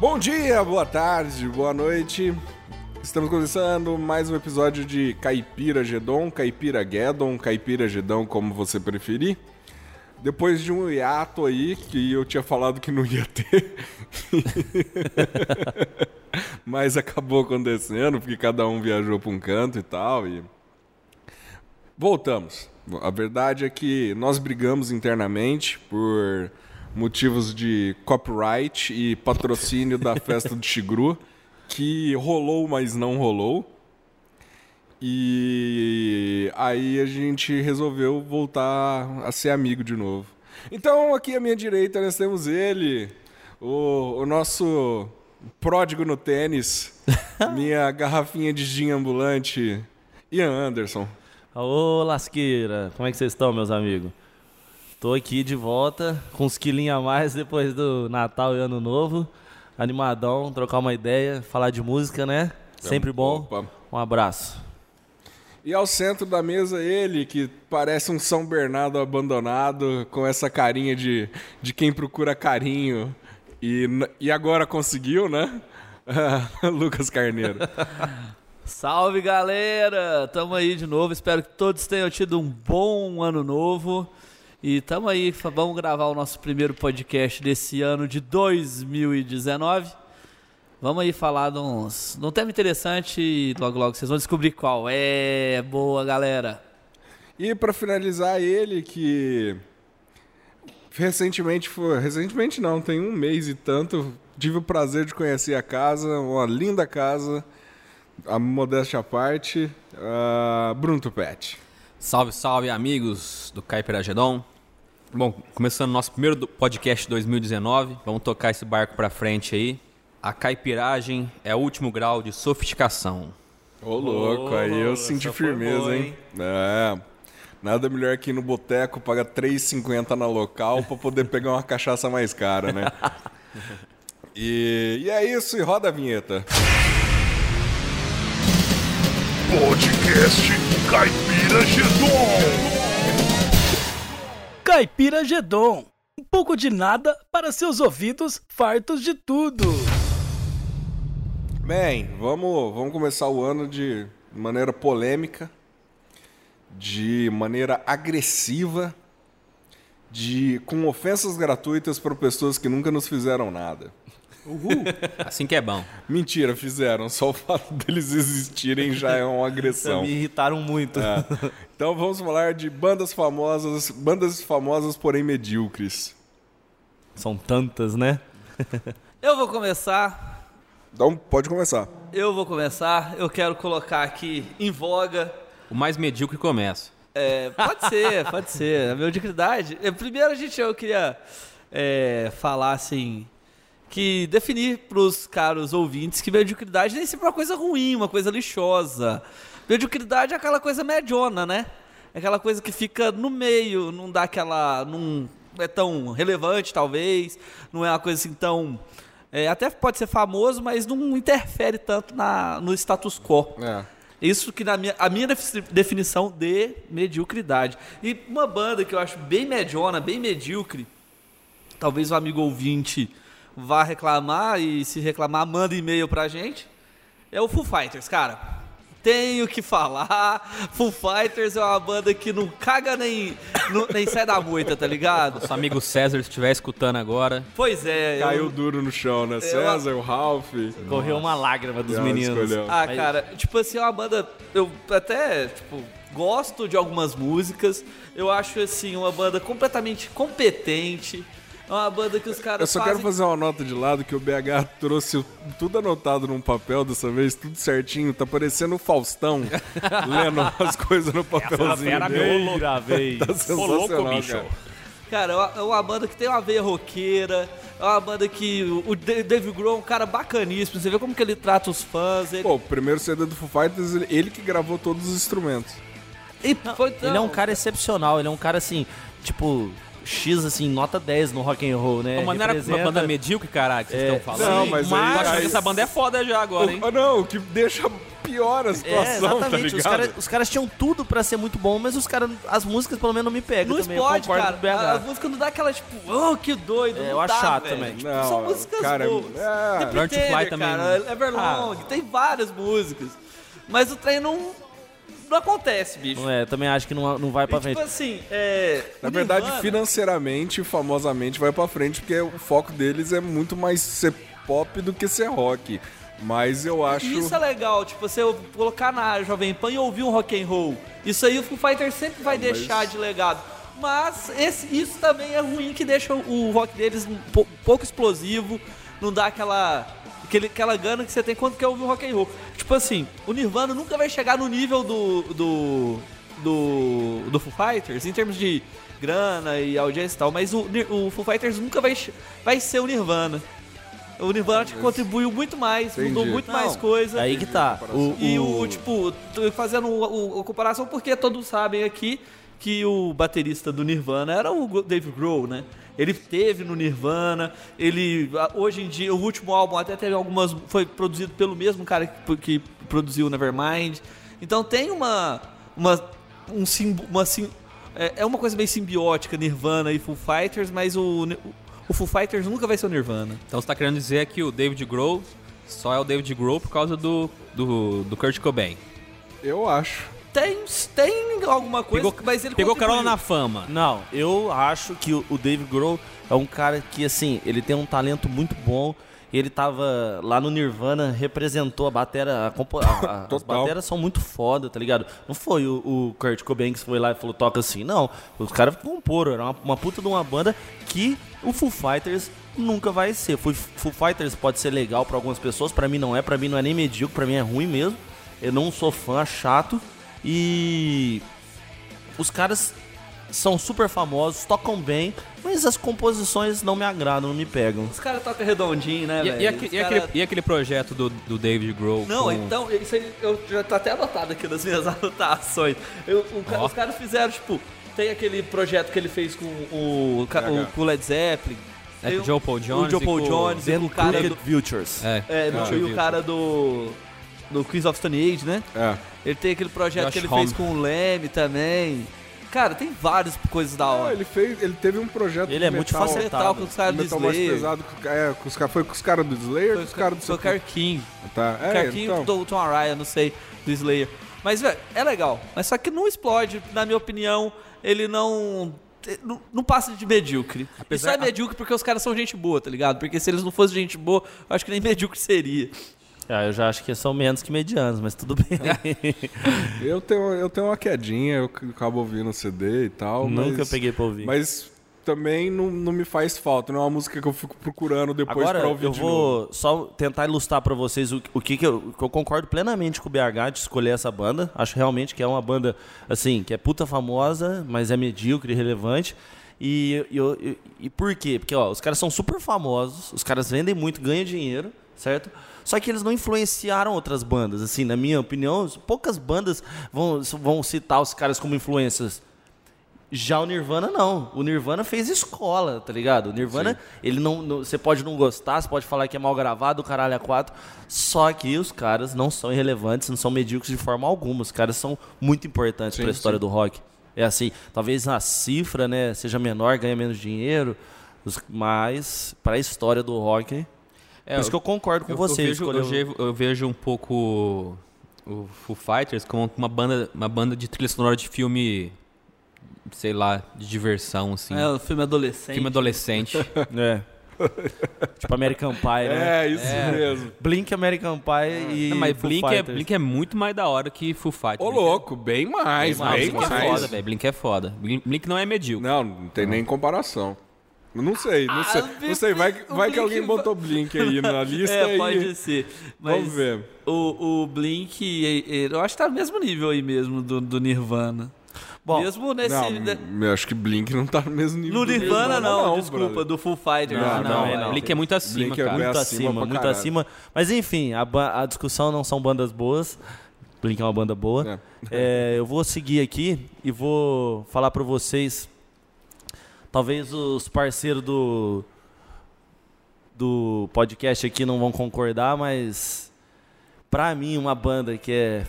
Bom dia, boa tarde, boa noite. Estamos começando mais um episódio de Caipira Gedon, Caipira Guedon, Caipira Gedão, como você preferir. Depois de um hiato aí, que eu tinha falado que não ia ter, mas acabou acontecendo, porque cada um viajou para um canto e tal, e voltamos. A verdade é que nós brigamos internamente por motivos de copyright e patrocínio da festa do Xigru, que rolou, mas não rolou. E aí a gente resolveu voltar a ser amigo de novo. Então, aqui à minha direita nós temos ele, o, o nosso pródigo no tênis, minha garrafinha de gin ambulante, Ian Anderson. Ô, lasqueira, como é que vocês estão, meus amigos? Tô aqui de volta, com uns quilinhos a mais depois do Natal e Ano Novo. Animadão, trocar uma ideia, falar de música, né? Sempre bom. Opa. Um abraço. E ao centro da mesa ele, que parece um São Bernardo abandonado, com essa carinha de, de quem procura carinho. E, e agora conseguiu, né? Lucas Carneiro. Salve, galera! Tamo aí de novo. Espero que todos tenham tido um bom ano novo. E tamo aí, vamos gravar o nosso primeiro podcast desse ano de 2019. Vamos aí falar de, uns, de um tema interessante e logo logo vocês vão descobrir qual é. Boa, galera! E para finalizar ele, que recentemente foi. Recentemente não, tem um mês e tanto. Tive o prazer de conhecer a casa, uma linda casa, a modéstia à parte. ah, Bruno Tupete. Salve, salve, amigos do Caipiragedon. Bom, começando nosso primeiro podcast de 2019, vamos tocar esse barco pra frente aí. A caipiragem é o último grau de sofisticação. Ô, louco, aí eu senti firmeza, boa, hein? É. Nada melhor que ir no boteco, paga 3,50 na local pra poder pegar uma cachaça mais cara, né? E, e é isso, e roda a vinheta. Podcast Caipira Gedon. Caipira Gedon. Um pouco de nada para seus ouvidos fartos de tudo. Bem, vamos, vamos começar o ano de maneira polêmica, de maneira agressiva, de com ofensas gratuitas para pessoas que nunca nos fizeram nada. Assim que é bom. Mentira, fizeram. Só o fato deles existirem já é uma agressão. Me irritaram muito. É. Então vamos falar de bandas famosas, bandas famosas porém medíocres. São tantas, né? Eu vou começar. Então pode começar. Eu vou começar. Eu quero colocar aqui em voga O mais medíocre começa. É, pode ser, pode ser. A mediocridade. é, Primeiro, a gente, eu queria é, falar assim. Que definir para os caros ouvintes que mediocridade nem sempre é uma coisa ruim, uma coisa lixosa. Mediocridade é aquela coisa mediona, né? É aquela coisa que fica no meio, não dá aquela. não é tão relevante, talvez. Não é uma coisa assim tão. é, até pode ser famoso, mas não interfere tanto na, no status quo. É. Isso que na minha, a minha defi- definição de mediocridade. E uma banda que eu acho bem mediona, bem medíocre, talvez o amigo ouvinte vá reclamar e se reclamar, manda e-mail pra gente. É o Foo Fighters, cara. Tenho que falar. Foo Fighters é uma banda que não caga nem, não- nem sai da moita, tá ligado? Nosso amigo César, se estiver escutando agora, Pois é. eu- Caiu duro no chão, né? César, o Ralph. Correu uma lágrima dos Ela meninos. escolheu. Ah, cara, tipo assim, é uma banda. Eu até, tipo, gosto de algumas músicas. Eu acho, assim, uma banda completamente competente. É uma banda que os caras. Eu só fazem... quero fazer uma nota de lado que o BH trouxe tudo anotado num papel dessa vez, tudo certinho. Tá parecendo o Faustão lendo as coisas no papelzinho dele. Primeira vez. Tá sensacional, cara. Cara, é uma- é uma banda que tem uma veia roqueira. É uma banda que o o Da- Dave Grohl é um cara bacaníssimo. Você vê como que ele trata os fãs. Ele, Pô, o primeiro CD do Foo Fighters, ele, ele que gravou todos os instrumentos. e foi tão- Ele é um cara excepcional, ele é um cara assim, tipo, X assim, nota 10 no rock and roll, né? Mas não era uma banda medíocre, caralho, que vocês É, estão falando? não, mas Eu aí- acho aí- que essa banda é foda já agora, hein? Ah, não, o que deixa piora a É, situação, tá exatamente. ligado? os, cara- os caras tinham tudo pra ser muito bom, mas os caras, as músicas pelo menos não me pegam Não também. explode, cara. A, a música não dá aquela, tipo, oh, que doido. É, eu acho chato velho. também. Tipo, Não, são músicas cara, boas. é- Learn to Fly também, cara, né? Everlong, tem várias músicas. Mas o trem não, não acontece, bicho. Não é, também acho que não, não vai pra E, tipo frente. assim, é... Na verdade, Nirvana- financeiramente, famosamente, vai pra frente, porque o foco deles é muito mais ser pop do que ser rock. Mas eu acho. Isso é legal, tipo, você colocar na Jovem Pan e ouvir um rock and roll. Isso aí o Foo Fighters sempre vai deixar de legado. Mas esse- isso também é ruim que deixa o rock deles um pou- pouco explosivo, não dá aquela aquele, aquela gana que você tem quando quer ouvir o rock and roll. Tipo assim, o Nirvana nunca vai chegar no nível do do do, do Foo Fighters em termos de grana e audiência e tal, mas o, o Foo Fighters nunca vai, vai ser o Nirvana. O Nirvana acho que contribuiu muito mais, mudou Entendi. muito Não, mais coisa. Aí que tá. O, E o- o, tipo, fazendo o- o- a comparação porque todos sabem aqui que o baterista do Nirvana era o Dave Grohl, né? Ele teve no Nirvana, ele hoje em dia o último álbum até teve algumas foi produzido pelo mesmo cara que, que produziu o Nevermind. Então tem uma uma um simbo- uma sim- é, é uma coisa meio simbiótica Nirvana e Foo Fighters, mas o o Foo Fighters nunca vai ser o Nirvana. Então você tá querendo dizer que o David Grohl só é o David Grohl por causa do, do, do Kurt Cobain. Eu acho. Tem, tem alguma coisa, Pegou, mas ele pegou contribuiu. carona na fama. Não, eu acho que o o Dave Grohl é um cara que, assim, ele tem um talento muito bom. Ele tava lá no Nirvana, representou a batera. A, compo- a- as bateras são muito foda, tá ligado? Não foi o, o Kurt Cobain que foi lá e falou, toca assim. Não, os caras comporam. Era uma, uma puta de uma banda que o Foo Fighters nunca vai ser. Foo, Foo Fighters pode ser legal pra algumas pessoas, pra mim não é. Pra mim não é nem medíocre, pra mim é ruim mesmo. Eu não sou fã, chato. E os caras são super famosos, tocam bem, mas as composições não me agradam, não me pegam. Os caras tocam redondinho, né, E, velho? e e cara- aquele, e aquele projeto do, do David Grohl? Não, com- então, isso aí eu já tá até anotado aqui nas minhas anotações. Eu- o Ó. Os caras fizeram, tipo, tem aquele projeto que ele fez com o, o, com o Led Zeppelin. É, com o Joe Paul Jones O Joe e Paul Jones, e com o cara do, Futures. É, é, Ah, e o cara do, do Queens of Stone Age, né? É. Ele tem aquele projeto Josh que ele Homme. fez com o Leme também. Cara, tem várias coisas da Não, hora. ele fez. Ele teve um projeto. Ele de é multifacetado. Com os caras do metal mais Slayer. pesado. Com, é, com os, foi com os caras do Slayer ou Foi com os caras do foi o Sepultura? Carquinho. Tá. O É, Carquinho então. do Tom Araya, não sei, do Slayer. Mas, velho, é legal. Mas só que não explode, na minha opinião, ele não. Não, não passa de medíocre. Apesar- Isso é medíocre porque os caras são gente boa, tá ligado? Porque se eles não fossem gente boa, eu acho que nem medíocre seria. Ah, eu já acho que são menos que medianos, mas tudo bem. Eu tenho, eu tenho uma quedinha, eu acabo ouvindo CD e tal. Nunca mas, peguei pra ouvir. Mas também não, não me faz falta. Não é uma música que eu fico procurando depois Agora, pra ouvir eu de novo. vou só tentar ilustrar pra vocês o, o que, que, eu, que eu concordo plenamente com o BH de escolher essa banda. Acho realmente que é uma banda, assim, que é puta famosa, mas é medíocre e relevante. E, e, e- e por quê? Porque, ó, os caras são super famosos, os caras vendem muito, ganham dinheiro, certo? Só que eles não influenciaram outras bandas, assim, na minha opinião, poucas bandas vão, vão citar os caras como influências. Já o Nirvana não. O Nirvana fez escola, tá ligado? O Nirvana, ele não, não- Você pode não gostar, você pode falar que é mal gravado, o caralho a quatro. Só que os caras não são irrelevantes, não são medíocres de forma alguma. Os caras são muito importantes Sim, para a história sim. do rock. É assim, talvez a cifra, né, seja menor, ganha menos dinheiro, mas para a história do rock. É, por isso que eu concordo com eu, você. eu, vejo, escolheu- eu, vejo, eu vejo um pouco o Foo Fighters como uma banda, uma banda de trilha sonora de filme, sei lá, de diversão, assim. É, o filme adolescente. filme adolescente. É. tipo American Pie, né? É, isso mesmo. Blink, American Pie e Não, mas Foo Blink é. Blink é muito mais da hora que Foo Fighters. Ô, Blink é- louco, bem mais, Não, bem Blink mais. é foda, velho. Blink é foda. Blink, Blink não é medíocre. Não, não tem nem comparação. Não sei, não Ah, sei. Não sei, vai, Blink- vai que alguém botou Blink aí na lista É, e... pode ser. Mas Vamos ver. O, o Blink, e- e- eu acho que tá no mesmo nível aí mesmo do, do Nirvana. Bom, mesmo nesse. Não, né, eu acho que Blink não tá no mesmo nível no do Nirvana, não, desculpa, brother. do Full Fighters. Não, né? não, também é. não. Blink é muito acima, Blink é cara. muito acima muito caralho. acima. Mas enfim, a, a discussão não são bandas boas. Blink é uma banda boa. É, eu vou seguir aqui e vou falar pra vocês. Talvez os parceiros do do podcast aqui não vão concordar, mas pra mim, uma banda que é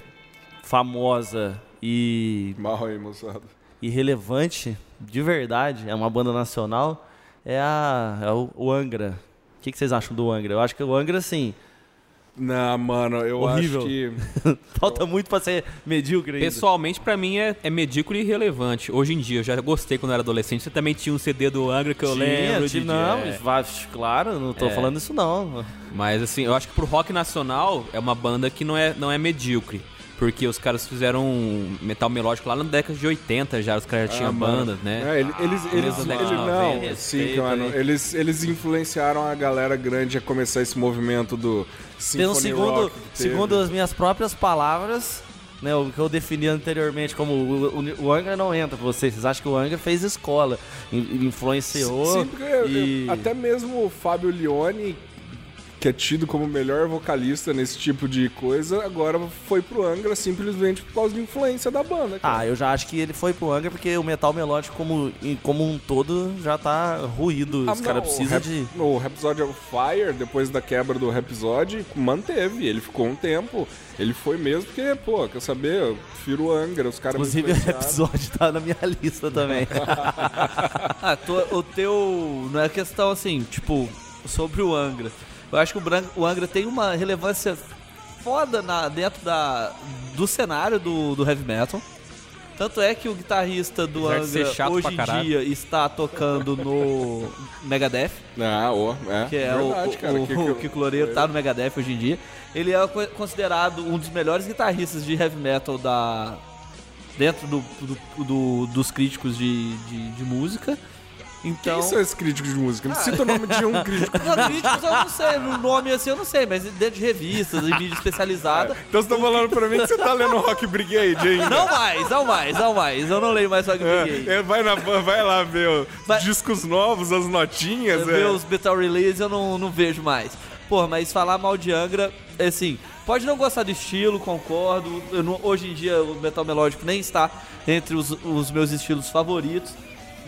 famosa e, Mal aí, moçada. e relevante, de verdade, é uma banda nacional, é, a, é o, o Angra. O que, que vocês acham do Angra? Eu acho que o Angra, assim, Não, mano, eu Horrível. acho que. falta muito pra ser medíocre ainda. Pessoalmente, pra mim, é, é medíocre e irrelevante. Hoje em dia, eu já gostei quando eu era adolescente. Você também tinha um CD do Angra que eu Tinha, lembro. tinha- de, não, é. claro, não tô É. falando isso não. Mas assim, eu acho que pro rock nacional é uma banda que não é, não é medíocre. Porque os caras fizeram um metal melódico lá na década de 80 já, os caras já tinham Ah, mano. bandas, né? É, ele- eles, eles, Desde a década de ele- não, 90, sim, mano. Eles, eles influenciaram a galera grande a começar esse movimento do Pelo Symphony segundo, Rock que teve. segundo as minhas próprias palavras, né, o que eu defini anteriormente como o, o, o Angra não entra pra vocês. Vocês acham que o Angra fez escola, in- influenciou Sim, eu- e... até mesmo o Fábio Leone, que é tido como o melhor vocalista nesse tipo de coisa, agora foi pro Angra simplesmente por causa de influência da banda. cara. Ah, eu já acho que ele foi pro Angra porque o metal melódico como, como um todo já tá ruído. Ah, Os caras precisam de... O Rhapsody of Fire, depois da quebra do Rhapsody, manteve. Ele ficou um tempo. Ele foi mesmo porque, pô, quer saber? Eu prefiro o Angra, os caras me Inclusive o episódio tá na minha lista também. Ah, tu- o teu. Não é questão assim, tipo, sobre o Angra. Eu acho que o, Bran- o Angra tem uma relevância foda na, dentro da, do cenário do, do heavy metal. Tanto é que o guitarrista do Apesar Angra hoje em dia está tocando no Megadeth, Ah, ó, é. que é verdade, o, cara. o, que, o Kiko Loureiro tá no Megadeth hoje em dia. Ele é co- considerado um dos melhores guitarristas de heavy metal da dentro do, do- do- dos críticos de, de, de música. Então, Quem são esses críticos de música? Me cita o nome de um crítico. Não, críticos eu não sei, no nome assim eu não sei, mas dentro de revistas, em mídia especializada. Então você tá falando pra mim que você tá lendo Rock Brigade ainda. Não mais, não mais, não mais. Eu não leio mais Rock Brigade. É, é, vai, na, vai lá ver os discos novos, as notinhas. É. ver os metal release eu não, não vejo mais. Porra, mas falar mal de Angra, é assim, pode não gostar do estilo, concordo. Não- hoje em dia o metal melódico nem está entre os, os meus estilos favoritos.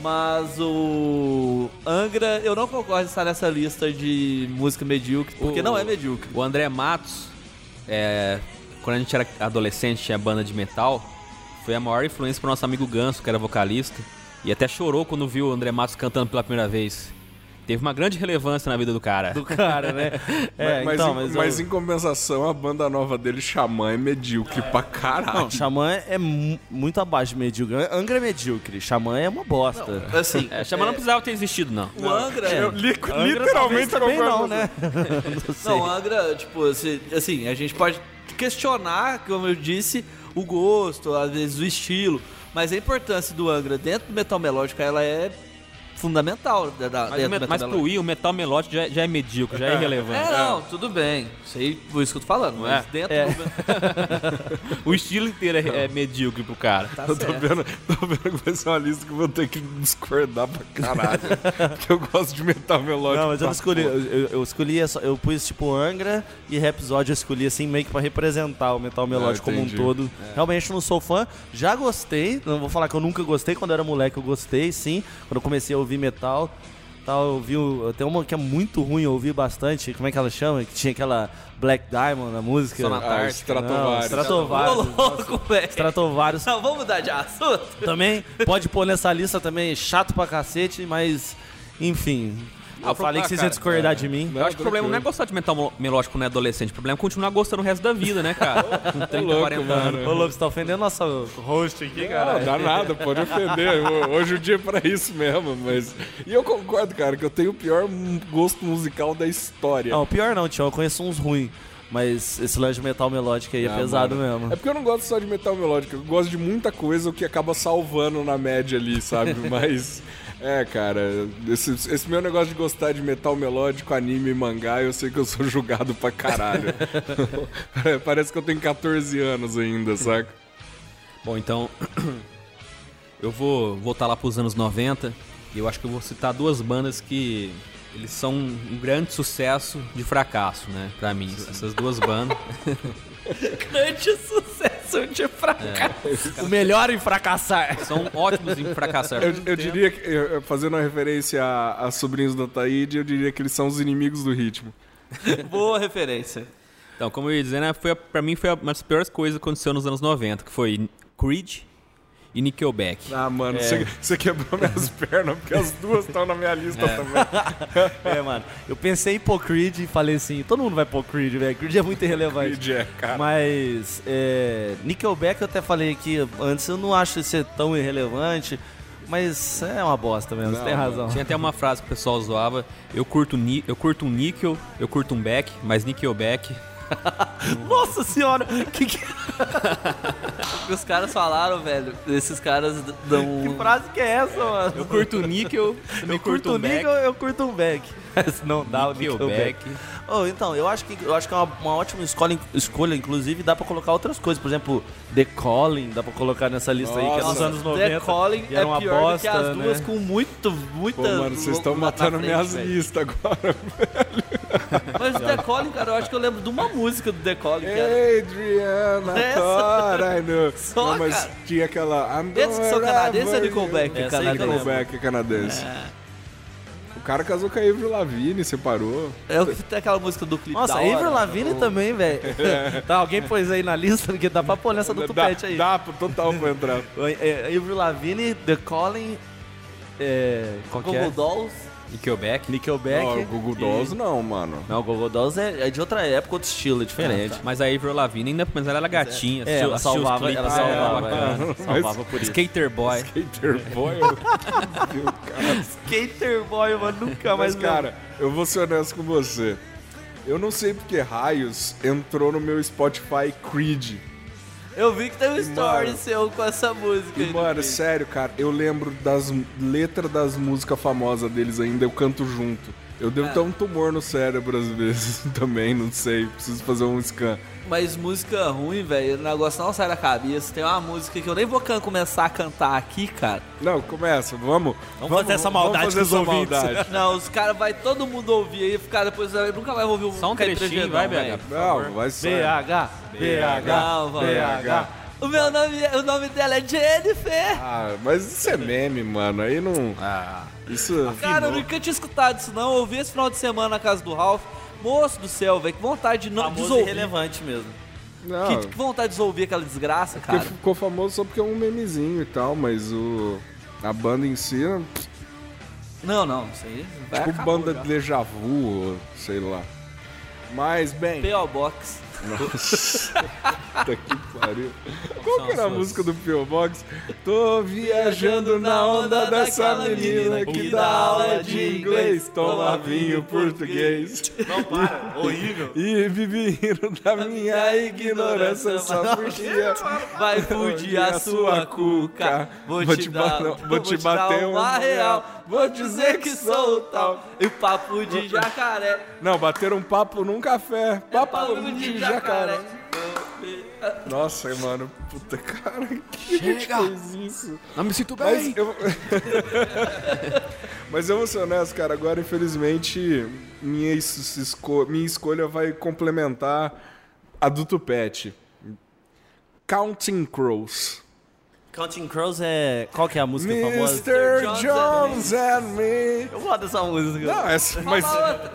Mas o Angra, eu não concordo em estar nessa lista de música medíocre, porque O- não é medíocre. O André Matos, é, quando a gente era adolescente, tinha banda de metal, foi a maior influência pro nosso amigo Ganso, que era vocalista. E até chorou quando viu o André Matos cantando pela primeira vez. Teve uma grande relevância na vida do cara. do cara, né? É, mas, então, em, mas, mas eu- em compensação, a banda nova dele, Xamã, é medíocre pra caralho. Não, Xamã é mu- muito abaixo de medíocre. Angra é medíocre, Xamã é uma bosta. Assim, É, Xamã não precisava ter existido, não. o Angra Eu li- Angra literalmente também não, né? não. Não, Angra, tipo, assim, assim, a gente pode questionar, como eu disse, o gosto, às vezes o estilo, mas a importância do Angra dentro do metal melódico, ela é fundamental da, da, Mas, me- mas pro melódico. Wii, o metal melódico já, já é medíocre, já é irrelevante. É, não, tudo bem. Sei por isso que eu tô falando, mas é? dentro É. do. O estilo inteiro é, é medíocre pro cara. Tá Eu tô certo. vendo, tô vendo que vai ser uma lista que eu vou ter que discordar pra caralho. porque eu gosto de metal melódico. Não, mas eu não escolhi. Eu, eu- eu escolhi, essa- eu pus tipo Angra e Rhapsody eu escolhi assim meio que pra representar o metal melódico como um todo. Realmente não sou fã. Já gostei, não vou falar que eu nunca gostei. Quando eu era moleque eu gostei, sim. Quando eu comecei a ouvir metal, tal, eu ouvi o- tem uma que é muito ruim, eu ouvi bastante. Como é que ela chama? Que tinha aquela Black Diamond na música. Sonata Ah, Stratovarius. Stratovarius. louco, velho. Stratovarius. Não, vamos mudar de assunto. Também pode pôr nessa lista também, chato pra cacete, mas enfim. Eu falei que vocês cara, iam discordar de mim. Eu acho que o problema não é gostar de metal melódico quando é adolescente. O problema é continuar gostando o resto da vida, né, cara? Com 30, louco, 40 mano. anos. Ô, Lobo, você tá ofendendo nossa host aqui, Não, dá nada, pode ofender. Hoje o dia é pra isso mesmo, mas. E eu concordo, cara, que eu tenho o pior gosto musical da história. Não, pior não, tio. Eu conheço uns ruins. Mas esse lance de metal melódico aí é Ah, pesado mano. mesmo. É porque eu não gosto só de metal melódico, eu gosto de muita coisa o que acaba salvando na média ali, sabe? Mas. É, cara, esse, esse meu negócio de gostar de metal melódico, anime e mangá, eu sei que eu sou julgado pra caralho. Parece que eu tenho 14 anos ainda, saca? Bom, então. eu vou voltar lá pros anos 90. E eu acho que eu vou citar duas bandas que. Eles são um grande sucesso de fracasso, né? Pra mim. Essas duas bandas. Grande sucesso de fracasso. O melhor em fracassar. São ótimos em fracassar. Eu, eu diria que, eu- fazendo uma referência a, a sobrinhos da Taíde, eu diria que eles são os inimigos do ritmo. Boa referência. Então, como eu ia dizendo, foi, a- pra mim foi uma das piores coisas que aconteceu nos anos 90, que foi Creed e Nickelback. Ah, mano, você, você quebrou minhas pernas, porque as duas estão na minha lista também. É, mano. Eu pensei em pôr Creed e falei assim, todo mundo vai pôr Creed, velho. Creed é muito irrelevante. Creed é, cara. Mas é, Nickelback eu até falei aqui antes, eu não acho ser tão irrelevante, mas é uma bosta mesmo, você Não, tem razão. Tinha até uma frase que o pessoal zoava: eu curto, ni eu curto um níquel, eu curto um back, mas Nickelback. Nossa senhora, que, que, Os caras falaram, velho. Esses caras dão. que frase que é essa, mano? Eu curto níquel, também Eu curto um níquel, eu curto um back. Mas não dá o Nickelback. Nickelback. Oh, então, eu acho que, eu acho que é uma, uma ótima escolha, escolha, inclusive dá pra colocar outras coisas. Por exemplo, The Calling, dá pra colocar nessa lista aí, que é dos Nossa. anos 90. The Calling e é era uma pior bosta, do que as duas né? com muito, muita. Pô, mano, vocês estão matando frente, minhas velho. listas agora. Mas o The Calling, cara, eu acho que eu lembro de uma música do The Calling, cara. Adriana, Essa. knew. Só, Não, mas cara. tinha aquela... I'm Esses que são canadenses ou Nickelback? Eu canadense? Nickelback é canadense. O cara casou com a Avril Lavigne, separou. É o que tem aquela música do clipe Nossa, da hora. Avril Lavigne também, velho. Tá, alguém pôs aí na lista, porque dá pra pôr nessa do tupete aí. dá total pra entrar. É, Avril Lavigne, The Calling, é, é? Dolls. Nickelback. Nickelback. Não, o Google Dolls não, mano. Não, o Google Dolls é, é de outra época, outro estilo, é diferente. Mas a Avril Lavigne ainda, mas ela era gatinha. É, ela salvava, ela ah, salvava, bacana. ela salvava por isso. Skater Boy. Hater Boy, eu- Meu cara. Skater Boy, mano, nunca Mas, cara, eu vou ser honesto com você. Eu não sei porque raios entrou no meu Spotify Creed. Eu vi que tem um story Mano. seu com essa música. E, mano, sério, cara, eu lembro das letras das músicas famosas deles ainda, eu canto junto. Eu devo ter um tumor no cérebro às vezes também, não sei. Preciso fazer um scan. Mas música ruim, velho, o negócio não sai da cabeça. Tem uma música que eu nem vou começar a cantar aqui, cara. Não, começa, vamos. Vamos fazer essa maldade vamos fazer com os essa ouvintes. maldade. Não, os caras vai todo mundo ouvir aí, ficar depois nunca vai ouvir o Só um trechinho, vai, velho. BH. Não, vai ser. BH, BH, Não, vai. BH. O meu nome, é- o nome dela é Jennifer. Ah, mas isso é meme, mano. Aí não. Ah, Isso. Cara, eu nunca tinha escutado isso não. Eu ouvi esse final de semana na casa do Ralph. Moço do céu, velho, que vontade de não Famoso desouvir. relevante mesmo. Não, Que, que vontade de desouvir aquela desgraça, porque cara. ficou famoso só porque é um memezinho e tal, mas o. A banda em si, é Não, não, isso aí vai tipo acabou banda já. de déjà vu, ou sei lá. Mas, bem. P.O. Box. Nossa, puta que pariu. Qual que era a música do P.O. Box? Tô viajando na onda dessa menina que dá aula de inglês, toma vinho português. Não, para. Horrível. E rindo da minha ignorância só porque Vai fugir a sua cuca. Vou, te, vou te bater uma real. Vou dizer que sou o tal. E papo de jacaré. Não, bateram um papo num café. Papo Papo de jacaré. Nossa, mano, puta cara, que gente fez isso? não me sinto Mas bem. eu... Mas eu vou ser honesto, cara. Agora, infelizmente, minha, es- esco- minha escolha vai complementar a do Tupete. Counting Crows. Counting Crows é... Qual que é a música famosa? Mr. Jones Jones and me. Eu gosto dessa música. Não, essa, mas.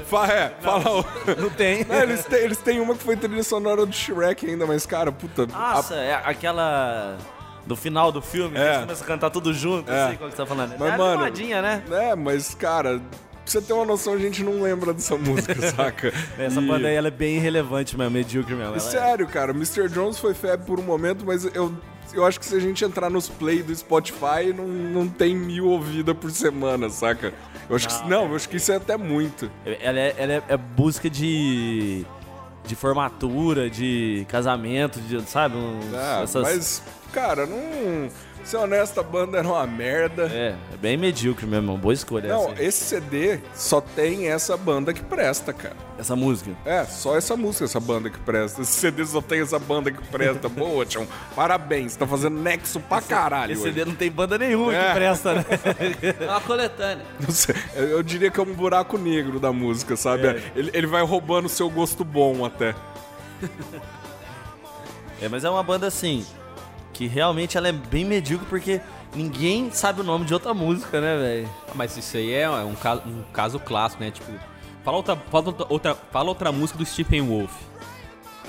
Fa, é, fala outra. Não tem. Não, eles, têm, eles têm uma que foi trilha sonora do Shrek ainda, mas, cara, puta. a- Nossa, é aquela... Do final do filme, que É. eles começam a cantar tudo junto, É. sei qual que você tá falando. Mas, é mano, animadinha, né? É, mas, cara, pra você ter uma noção, a gente não lembra dessa música, saca? Essa E- banda aí, ela é bem irrelevante mesmo, medíocre mesmo. É- sério, cara, Mr. Jones foi febre por um momento, mas eu, eu acho que se a gente entrar nos play do Spotify, não, não tem mil ouvidas por semana, saca? Eu acho que, não, eu acho que isso é até muito. Ela é, ela é, é busca de... De formatura, de casamento, de, sabe? uns- Ah, essas- Mas, cara, não. Ser honesto, a banda era uma merda. É, é bem medíocre mesmo, uma boa escolha Não, essa, aí. esse CD só tem essa banda que presta, cara. essa música. É, só essa música, essa banda que presta. Esse CD só tem essa banda que presta. Boa, Tião. Parabéns, tá fazendo nexo pra caralho. Esse hoje. CD não tem banda nenhuma É. que presta, né? É uma coletânea. Sei, eu eu diria que é um buraco negro da música, sabe? Ele, ele vai roubando o seu gosto bom até. É, mas é uma banda assim, que realmente ela é bem medíocre porque ninguém sabe o nome de outra música, né, velho? Mas isso aí é um caso, um caso clássico, né? Tipo, fala outra, fala outra, fala outra música do Stephen Wolf.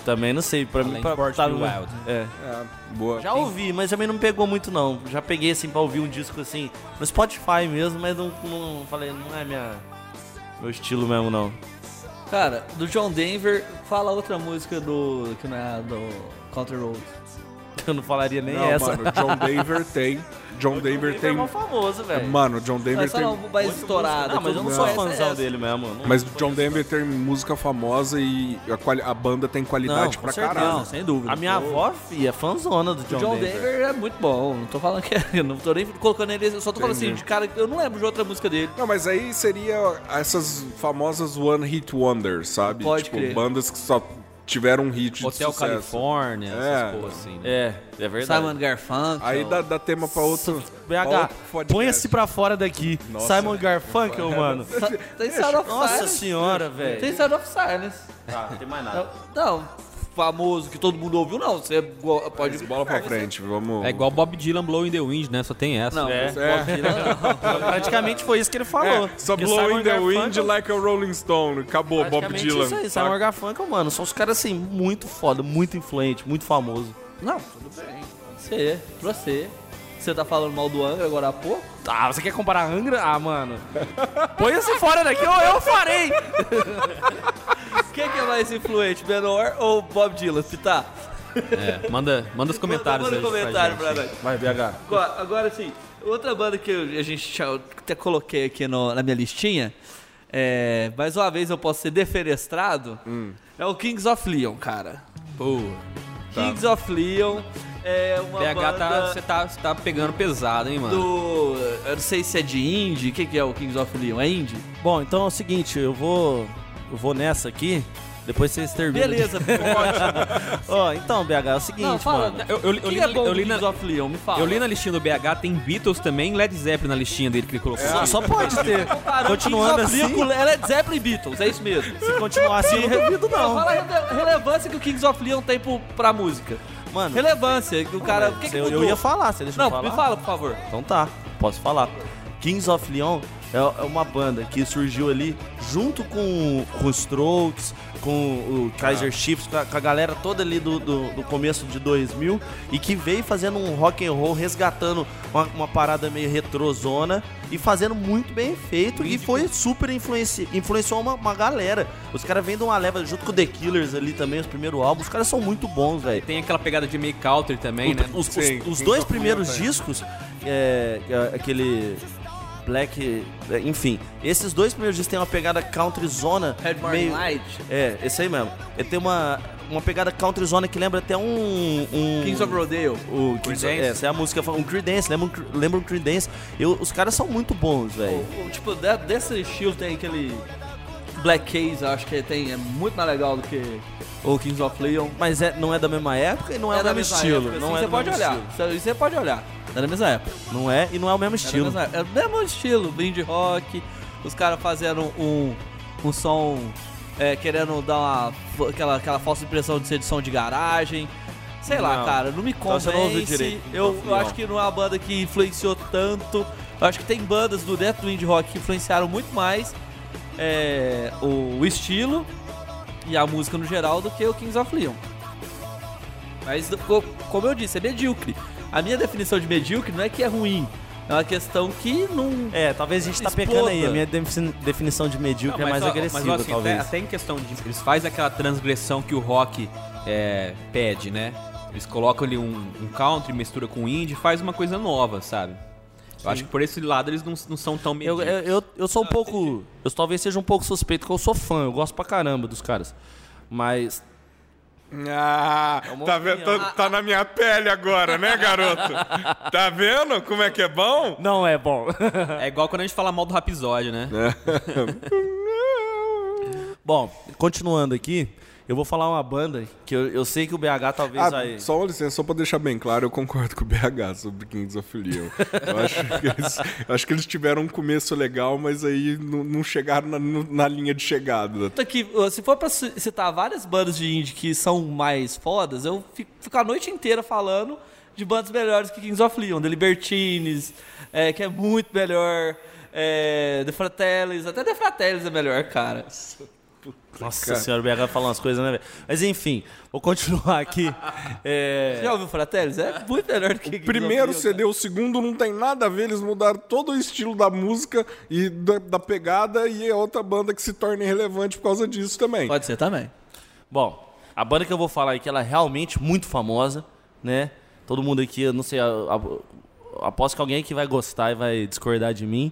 Também não sei, pra mim... Além de Pra, tá no- Wild. É. É, boa. Já ouvi, mas também não pegou muito não. Já peguei assim pra ouvir um disco assim, no Spotify mesmo, mas não, não falei, não é minha, meu estilo mesmo não. Cara, do John Denver, fala outra música do. que não é a do Country Road. Eu não falaria nem Não, essa. mano, John Denver tem. John Denver Ele é tem. mó famoso, velho. Mano, John Denver Essa tem. não, mais estourada. Não, mas eu não sou fãzão dele mesmo. não- Mas não John. Denver tem música famosa e a, quali- a banda tem qualidade Não, pra certeza. caralho. Não, sem dúvida. A minha avó, filha, é fãzona do O John, John Denver. Denver é muito bom. Não tô falando que é. eu Não tô nem colocando ele. Eu só tô falando assim, Entendi. de cara. Eu não lembro de outra música dele. Não, mas aí seria essas famosas One Hit Wonders, sabe? Pode tipo, crer. bandas que só tiveram um hit de Hotel sucesso. Califórnia, É. essas porra assim. né? É, é verdade. Simon Garfunkel. Aí dá, dá tema pra outro. BH, põe-se pra fora daqui. Nossa. Simon Garfunkel, mano. Tem Sound of Nossa Silence. senhora, velho. Tem Sound of Silence. Tá, não tem mais Não, nada. não, famoso que todo mundo ouviu, não. Você go- pode. Bola pra frente, vamos. É igual Bob Dylan Blow in the Wind, né? Só tem essa. Não, É. Bob Dylan não. Praticamente foi isso que ele falou. É, só blow in the wind like a Rolling Stone. Acabou, Bob Dylan. Isso aí? Simon Garfunkel, mano, são os caras assim, muito foda, muito influente, muito famoso. Não, tudo bem. Você, pra você. Você tá falando mal do Angra agora há pouco? Ah, você quer comparar Angra? Ah, mano. Põe esse fora daqui ou eu farei. Quem que é mais influente, Menor ou Bob Dylan? Pitá? É, manda, manda os comentários Manda aí. um comentário pra gente. nós. Vai, BH. Agora, agora sim, outra banda que eu- a gente eu até coloquei aqui no- na minha listinha, é, mais uma vez eu posso ser defenestrado, é o Kings of Leon, cara. Pô, Kings of Leon é uma BH tá, banda você tá, você tá pegando pesado, hein, mano? do... Eu não sei se é de indie, o que, que é o Kings of Leon? É indie? Bom, então é o seguinte, eu vou. Eu vou nessa aqui, depois vocês terminam. Beleza, ótimo. Ó, então, BH, é o seguinte, Não, fala, mano. Eu, eu, eu, li, é na, bom eu, do li na, Kings of Leon? Me fala. eu li na listinha do BH, tem Beatles também, Led Zeppelin na listinha dele que ele colocou. Só, só pode ter. Continuando Kings of assim, Leon Led Zeppelin e Beatles, é isso mesmo. se continuar assim, eu não duvido não. Fala a rele- relevância que o Kings of Leon tem pro, pra música. Mano, Relevância, que o cara. O que, que eu, mudou? eu ia falar, você deixa Não, eu falar? me fala, por favor. Então tá, posso falar. Kings of Leon é é uma banda que surgiu ali junto com, com os Strokes, com o Kaiser Chiefs, com a, com a galera toda ali do, do, do começo de 2000 e que veio fazendo um rock and roll, resgatando uma, uma parada meio retrozona e fazendo muito bem feito e foi super influenci, influenciou uma, uma galera. Os caras vêm de uma leva junto com o The Killers ali também, os primeiros álbuns, os caras são muito bons, velho. Tem aquela pegada de meio country também, né? Os, os- Sim, os Kings dois primeiros discos, é, é, aquele Black, é, enfim, esses dois primeiros discos têm uma pegada country zona Red Morning meio, Light. é, esse aí mesmo. Ele tem uma uma pegada country zona que lembra até um, um Kings of Rodeo. o Creedence. Creedence. Essa é a música, um Creedence, lembra um, lembra um Creedence. Eu, os caras são muito bons, velho. Tipo, de- desse estilo tem aquele. Black Case, acho que tem, é muito mais legal do que o Kings of Leon. Mas é, não é da mesma época e não é, da do mesmo mesma estilo. época, não assim, é você do pode mesmo olhar. estilo. Você pode olhar. É da mesma época. Não é e não é o mesmo É, estilo. mesma época. é o mesmo estilo, indie rock, os caras fazendo um, um som é, querendo dar uma, aquela, aquela falsa impressão de ser de som de garagem. Sei lá, Não. cara, não me Então convence. não ouviu direito, eu, of eu acho que não é uma banda que influenciou tanto. Eu acho que tem bandas do dentro do indie rock que influenciaram muito mais é, o, o estilo e a música no geral do que o Kings of Leon. Mas, co- como eu disse, é medíocre. A minha definição de medíocre não é que é ruim, é uma questão que não. É, talvez a gente tá Exploda. pecando aí. A minha defini- definição de medíocre Não, é mais ó, agressiva, mas, ó, assim, talvez. Até, até em questão de. Eles fazem aquela transgressão que o rock é, pede, né? Eles colocam ali um, um country, mistura com indie, faz uma coisa nova, sabe? Eu acho que por esse lado eles não, não são tão Eu, medíocres. eu, eu, eu sou um pouco. Eu talvez seja um pouco suspeito, porque eu sou fã, eu gosto pra caramba dos caras. Mas. Ah, uma tá, vendo? Tá, tá na minha pele agora, né, garoto? tá vendo como é que é bom? Não é bom. É igual quando a gente fala mal do Rapisódio, né? bom, continuando aqui, eu vou falar uma banda que eu, eu sei que o BH talvez Ah, vai. só uma licença, só pra deixar bem claro, eu concordo com o BH sobre Kings of Leon. Eu acho que eles, acho que eles tiveram um começo legal, mas aí não, não chegaram na, na linha de chegada. Que, se for pra ci- citar várias bandas de indie que são mais fodas, eu fico, fico a noite inteira falando de bandas melhores que Kings of Leon, The Libertines, é, que é muito melhor, é, The Fratellis, até The Fratellis é melhor, cara. Nossa cara. senhora, o BH fala umas coisas, né, velho? Mas enfim, vou continuar aqui. É... Já ouviu Fratellis? É muito melhor do que Primeiro Guilherme, CD, o segundo não tem nada a ver, eles mudaram todo o estilo da música e da, da pegada e é outra banda que se torna irrelevante por causa disso também. Pode ser também. Bom, a banda que eu vou falar aqui, ela é realmente muito famosa, né? Todo mundo aqui, eu não sei, a- a- aposto que alguém aqui vai gostar e vai discordar de mim,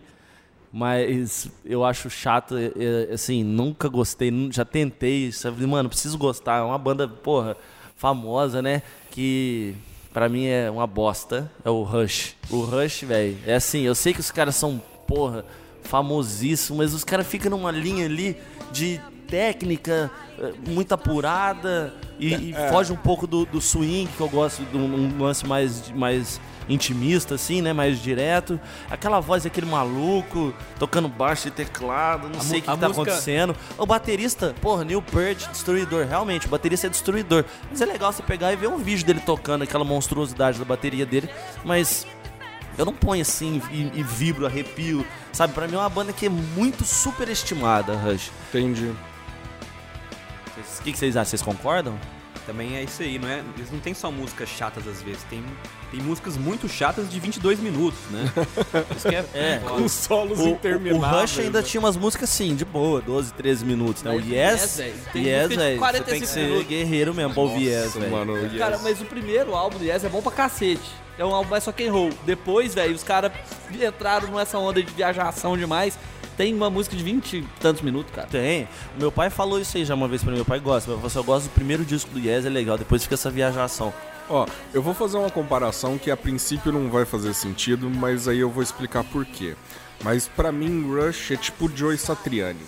mas eu acho chato, é, é, assim, nunca gostei, já tentei, sabe? mano, preciso gostar, é uma banda, porra, famosa, né? Que pra mim é uma bosta, é o Rush. O Rush, velho, é assim, eu sei que os caras são, porra, famosíssimos, mas os caras ficam numa linha ali de técnica eh, muito apurada e, e foge um pouco do, do swing, que eu gosto de um, um lance mais, mais intimista, assim, né? Mais direto. Aquela voz daquele maluco tocando baixo e teclado, não A sei o que, que tá música- acontecendo. O baterista, porra, Neil Peart, destruidor, realmente, o baterista é destruidor. Mas é legal você pegar e ver um vídeo dele tocando aquela monstruosidade da bateria dele, mas eu não ponho assim e, e vibro, arrepio. Sabe, pra mim é uma banda que é muito superestimada, Rush. Entendi. O que, que vocês acham? Vocês concordam? Também é isso aí, não é? Eles não tem só músicas chatas às vezes, tem, tem músicas muito chatas de 22 minutos, né? Isso que é, É. Com solos O, o intermináveis. Rush ainda né? tinha umas músicas assim, de boa, 12, 13 minutos, né? Mas o o Yes, Yes, velho, tem Yes, música de velho, você 45 tem que ser minutos. guerreiro mesmo pra ouvir Yes, velho. Cara, mas o primeiro álbum do Yes é bom pra cacete. É um álbum mais rock and roll. Depois, velho, os caras entraram nessa onda de viajação demais. Tem uma música de 20 e tantos minutos, cara. Tem. O meu pai falou isso aí já uma vez pra mim. Meu pai gosta. Meu pai falou assim, eu gosto do primeiro disco do Yes, é legal. Depois fica essa viajação. Ó, eu vou fazer uma comparação que a princípio não vai fazer sentido, mas aí eu vou explicar por quê. Mas pra mim, Rush é tipo Joey Satriani.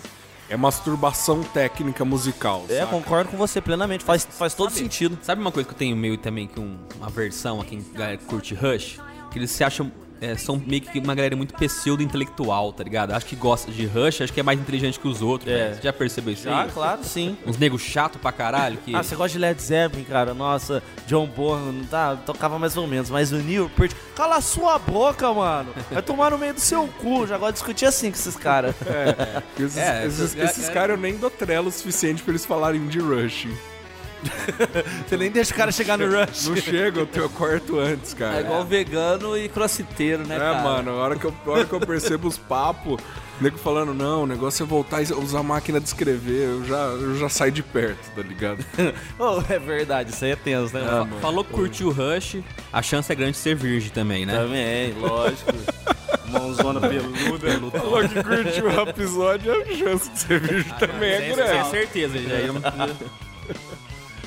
É masturbação técnica musical. É, saca? concordo com você plenamente. Faz, faz todo Sabe- sentido. Sabe uma coisa que eu tenho meio também que um- uma versão a quem galera curte Rush? Que eles se acham. É, são meio que uma galera muito pseudo-intelectual, tá ligado? Acho que gosta de Rush, acho que é mais inteligente que os outros. É. né? Você já percebeu isso Ah, aí? claro, sim. Uns negros chato pra caralho que. Ah, você gosta de Led Zeppelin, cara? Nossa, John Bonham, tá, tocava mais ou menos. Mas o Neil Peart, cala a sua boca, mano. Vai tomar no meio do seu cu. Já gosto de discutir assim com esses caras. Esses, É, esses, essas- esses é- caras eu nem dou trela o suficiente pra eles falarem de Rush. Você nem deixa o cara chegar no Rush. Não chega, eu tenho quarto antes, cara. É igual vegano e crossfiteiro, né, É, cara? mano, a hora que eu, a hora que eu percebo os papos, nego falando, não, o negócio é voltar e usar a máquina de escrever, eu já, eu já saio de perto, tá ligado? Oh, é verdade, isso aí é tenso, né? Fa- mano? Falou que curtiu Rush, a chance é grande de ser virgem também, né? Também, lógico. Mãozona peluda. Falou que curtiu o episódio, a chance de ser virgem também é grande. Sem certeza, já ia-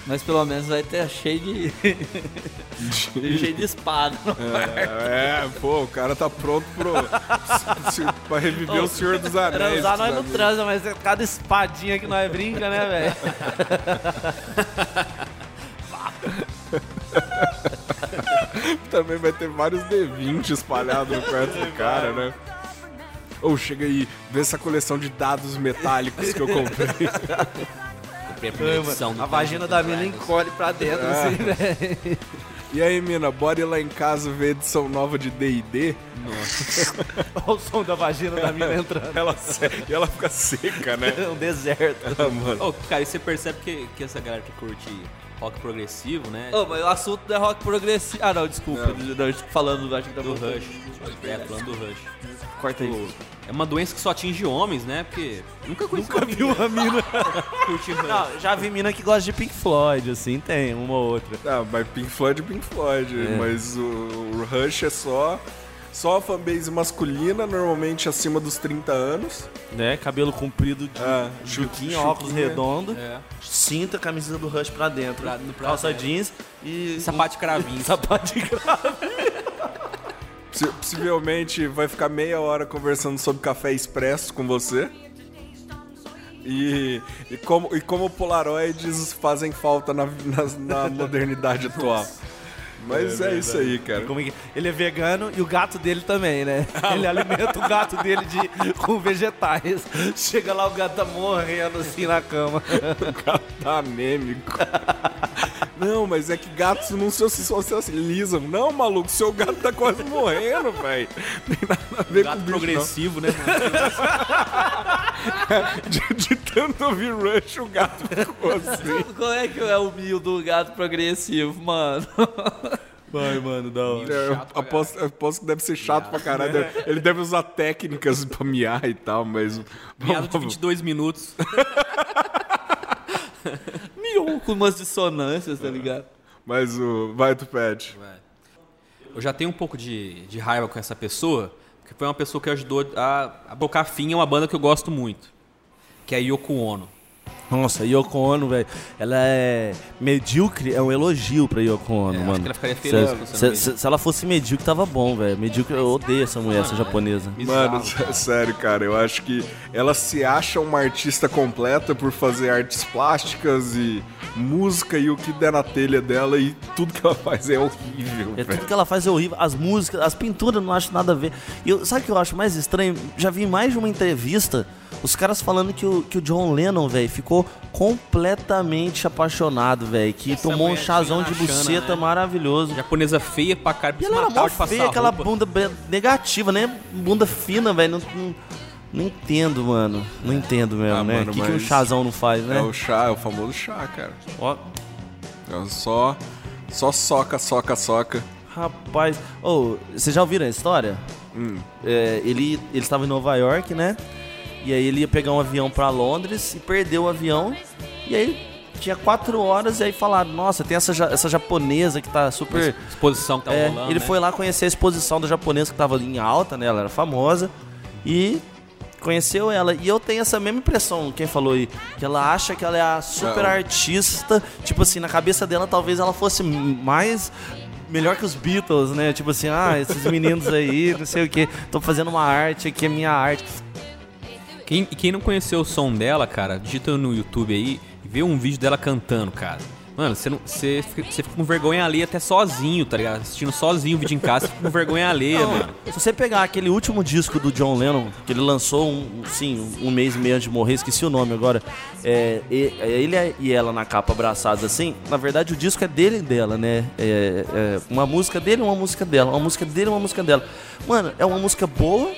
Mas pelo menos vai ter cheio de. cheio de espada. É, pô, o cara tá pronto pro, pra reviver o Senhor dos Anéis. Transar nós não sabe? transa, mas é cada espadinha que nós brinca, né, velho? Também vai ter vários D20 espalhados no quarto do cara, né? Ou chega aí, vê essa coleção de dados metálicos que eu comprei. A primeira edição do A vagina da mina encolhe pra dentro, assim, velho. E aí, mina, bora ir lá em casa ver a edição nova de D&D? Olha o som da vagina da mina entrando. Ela, e ela fica seca, né? É um deserto. Ah, mano. Ô, cara, e você percebe que, que essa galera que curte rock progressivo, né? Ô, mas o assunto não é rock progressivo. Ah, não, desculpa. Não, eu estou falando, acho que tá do. Rush. É, falando do Rush. Corta Tipo, aí. É uma doença que só atinge homens, né? Porque nunca conheci Nunca uma mina. curte Rush. Não, já vi mina que gosta de Pink Floyd, assim, tem uma ou outra. Ah, mas Pink Floyd é Pink Floyd, mas o, o Rush é só, só a fanbase masculina, normalmente acima dos 30 anos. Né? Cabelo comprido de Ah, óculos chuquinha. redondo, É. cinta, camiseta do Rush pra dentro, Pra- pra calça dentro. jeans e Sapato de cravinho. sapato de grave. Possi- Possivelmente vai ficar meia hora conversando sobre café expresso com você. E, e, como, e como polaroids fazem falta na, na, na modernidade atual. Mas é, isso aí, cara. É Ele é vegano e o gato dele também, né? Ele alimenta o gato dele de, com vegetais. Chega lá, o gato tá morrendo assim na cama. gato tá anêmico. Não, mas é que gatos não se socializam. Não, maluco, seu gato tá quase morrendo, velho. Tem nada a ver Gato com bicho, progressivo, né? mano? de, de tanto ouvir Rush, o gato ficou assim. Qual é que é o mil do gato progressivo, mano? Vai, mano, da hora. É, eu aposto, aposto que deve ser chato pra caralho. Ele deve usar técnicas pra miar e tal, mas. Miado de 22 minutos. Mion com umas dissonâncias, tá ligado? Mas o. Vai, tu pede. Eu já tenho um pouco de, de raiva com essa pessoa, que foi uma pessoa que ajudou a, a bocar fim a uma banda que eu gosto muito, que é a Yoko Ono. Nossa, Yoko Ono, velho, ela é medíocre, é um elogio pra Yoko Ono, É, acho mano. que ela ficaria feliz se, se- se- se ela fosse medíocre, tava bom, velho. Medíocre, eu odeio essa mulher, essa japonesa. Mano, sé- sério, cara, eu acho que ela se acha uma artista completa por fazer artes plásticas e música e o que der na telha dela e tudo que ela faz é horrível. É, tudo que ela faz é horrível. As músicas, as pinturas, não acho nada a ver. E eu, sabe o que eu acho mais estranho? Já vi mais de uma entrevista os caras falando que o, que o John Lennon, velho, ficou completamente apaixonado, velho. Que Essa tomou um chazão de buceta né? maravilhoso. Japonesa feia pra caralho, E ela era mó feia, aquela roupa. bunda negativa, né? Bunda fina, velho. Não, não, não entendo, mano. Não entendo mesmo, Ah, né? O que, que um chazão não faz, né? É o chá, é o famoso chá, cara. Ó, É só. Só soca, soca, soca. Rapaz, ô, vocês já ouviram a história? É, ele, ele estava em Nova York, né? E aí ele ia pegar um avião pra Londres e perdeu o avião. E aí tinha quatro horas e aí falaram, nossa, tem essa, essa japonesa que tá super. Exposição que tá É, rolando, ele né? foi lá conhecer a exposição da japonesa que tava em alta, né? Ela era famosa. E conheceu ela. E eu tenho essa mesma impressão, quem falou aí, que ela acha que ela é a super Não. artista. Tipo assim, na cabeça dela talvez ela fosse mais. Melhor que os Beatles, né? Tipo assim, ah, esses meninos aí, não sei o que, tô fazendo uma arte aqui, é minha arte. Quem, e quem não conheceu o som dela, cara, digita no YouTube aí e vê um vídeo dela cantando, cara. Mano, você, não, você, fica, você fica com vergonha alheia até sozinho, tá ligado? Assistindo sozinho o vídeo em casa, você fica com vergonha alheia, mano. Se você pegar aquele último disco do John Lennon, que ele lançou um, sim, um mês e meio antes de morrer, esqueci o nome agora. É, é ele e ela na capa abraçados assim. Na verdade, o disco é dele e dela, né? É, é uma música dele e uma música dela. Uma música dele e uma música dela. Mano, é uma música boa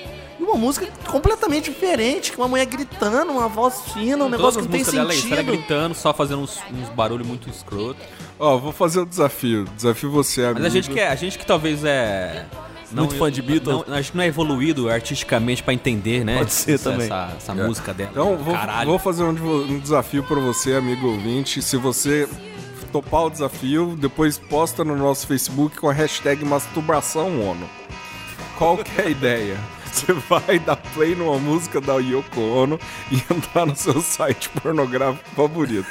uma música completamente diferente, com uma mulher gritando, uma voz fina, um negócio que tem músicas dela é isso, ela sentido. gritando, só fazendo uns, uns barulhos muito escroto. Ó, vou fazer o desafio. Desafio você, amigo. Mas a gente que, é, a gente que talvez é... Muito fã de Beatles. Não, a gente não é evoluído artisticamente pra entender, né? Pode ser essa, também. Essa, essa É. música dela. Então, vou, Caralho. vou fazer um, um desafio pra você, amigo ouvinte. Se você topar o desafio, depois posta no nosso Facebook com a hashtag masturbação ONU. Qual que é a ideia? Você vai dar play numa música da Yoko Ono e entrar no seu site pornográfico favorito.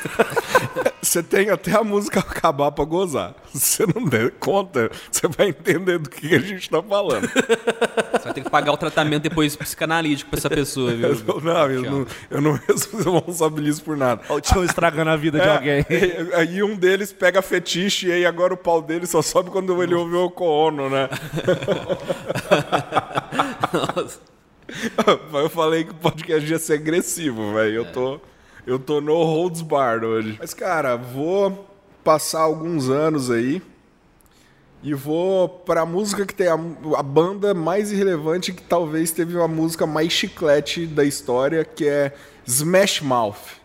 Você tem até a música acabar pra gozar. Se você não der conta, você vai entender do que a gente tá falando. Você vai ter que pagar o tratamento depois psicanalítico pra essa pessoa, viu? Eu, não, eu não, eu não responsabilizo por nada. Ó, O tio estragando a vida de É, alguém. e- Aí um deles pega fetiche e aí agora o pau dele só sobe quando ele ouve o Ono, né? Eu falei que o podcast ia ser agressivo, velho. Eu tô, eu tô no holds bar hoje. Mas, cara, vou passar alguns anos aí e vou pra música que tem a, a banda mais irrelevante que talvez teve a música mais chiclete da história, que é Smash Mouth.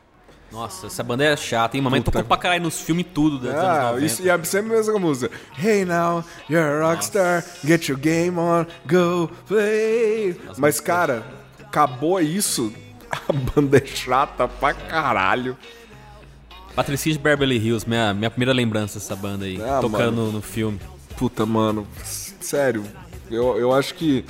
Nossa, essa banda é chata, hein? Mamãe Puta. tocou pra caralho nos filmes tudo dos anos Ah, 90. isso, e é sempre a mesma música. Hey now, you're a rockstar, get your game on, go play. Mas, cara, acabou isso, a banda é chata pra caralho. Patricia de Beverly Hills, minha, minha primeira lembrança dessa banda aí. Ah, tocando no, no filme. Puta, mano, sério, eu, eu acho que...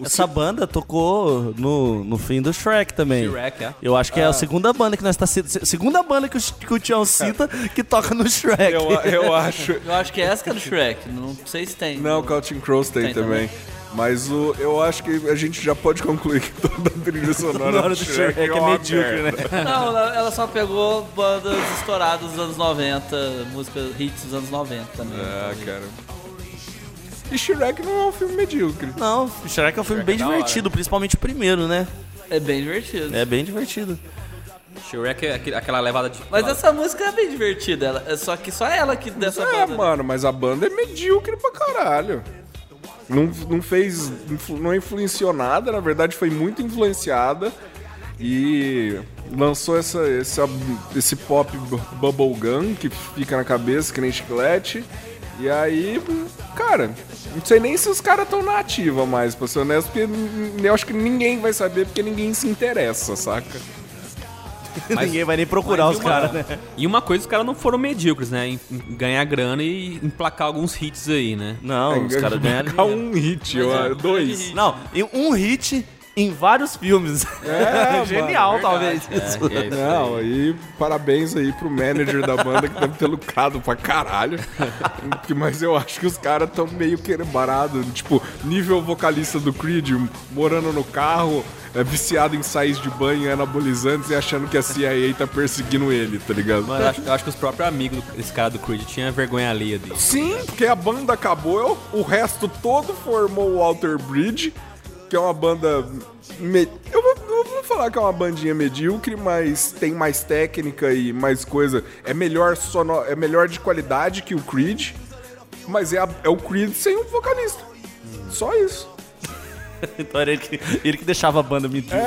o Essa banda tocou no, no fim do Shrek também. Shrek, é? Eu acho que é a segunda banda que nós tá citando. Segunda banda que o, que o Tião cita que toca no Shrek. Eu, eu acho... Eu acho que essa que é do Shrek. Não sei se tem. Não, Counting Crows tem, Tem também. Mas o, eu acho que a gente já pode concluir que toda a trilha sonora do Shrek, Shrek é uma medíocre, né? Não, ela, ela só pegou bandas estouradas dos anos 90, músicas hits dos anos 90 também. Ah, cara. E Shrek não é um filme medíocre. Não, Shrek é um filme bem da hora. divertido, principalmente o primeiro, né? É bem divertido. É bem divertido. Shrek é aquele- aquela levada de. Mas essa música é bem divertida, ela, é só que só ela que dessa É, banda. né? mano, mas a banda é medíocre pra caralho. Não, não fez. influ- Não influenciou nada, na verdade foi muito influenciada. E lançou essa, essa, esse pop bu- bubblegum que fica na cabeça, que nem chiclete. E aí, cara, não sei nem se os caras estão na ativa mais, pra ser honesto, porque eu acho que ninguém vai saber, porque ninguém se interessa, saca? Ninguém vai nem procurar Mas os caras, né? E uma coisa, os caras não foram medíocres, né? Em, em ganhar grana e emplacar alguns hits aí, né? Não, os caras ganharam. Um hit, Mas é ó, um dois. grande Não, e um hit em vários filmes. É, Genial, mano, talvez. É, é isso Não, aí. aí parabéns aí pro manager da banda que deve ter lucrado pra caralho. Mas eu acho que os caras tão meio quebrados. Tipo, nível vocalista do Creed, morando no carro, é viciado em sais de banho e anabolizantes e achando que a CIA tá perseguindo ele, tá ligado? Mas eu acho, eu acho que os próprios amigos desse cara do Creed tinham vergonha alheia dele. Sim, porque a banda acabou, o resto todo formou o Alter Bridge, que é uma banda. me- Eu vou, eu vou falar que é uma bandinha medíocre, mas tem mais técnica e mais coisa. É melhor, sono... é melhor de qualidade que o Creed, mas é, a- é o Creed sem um vocalista. Só isso. então era ele que, ele que deixava a banda mentir. É,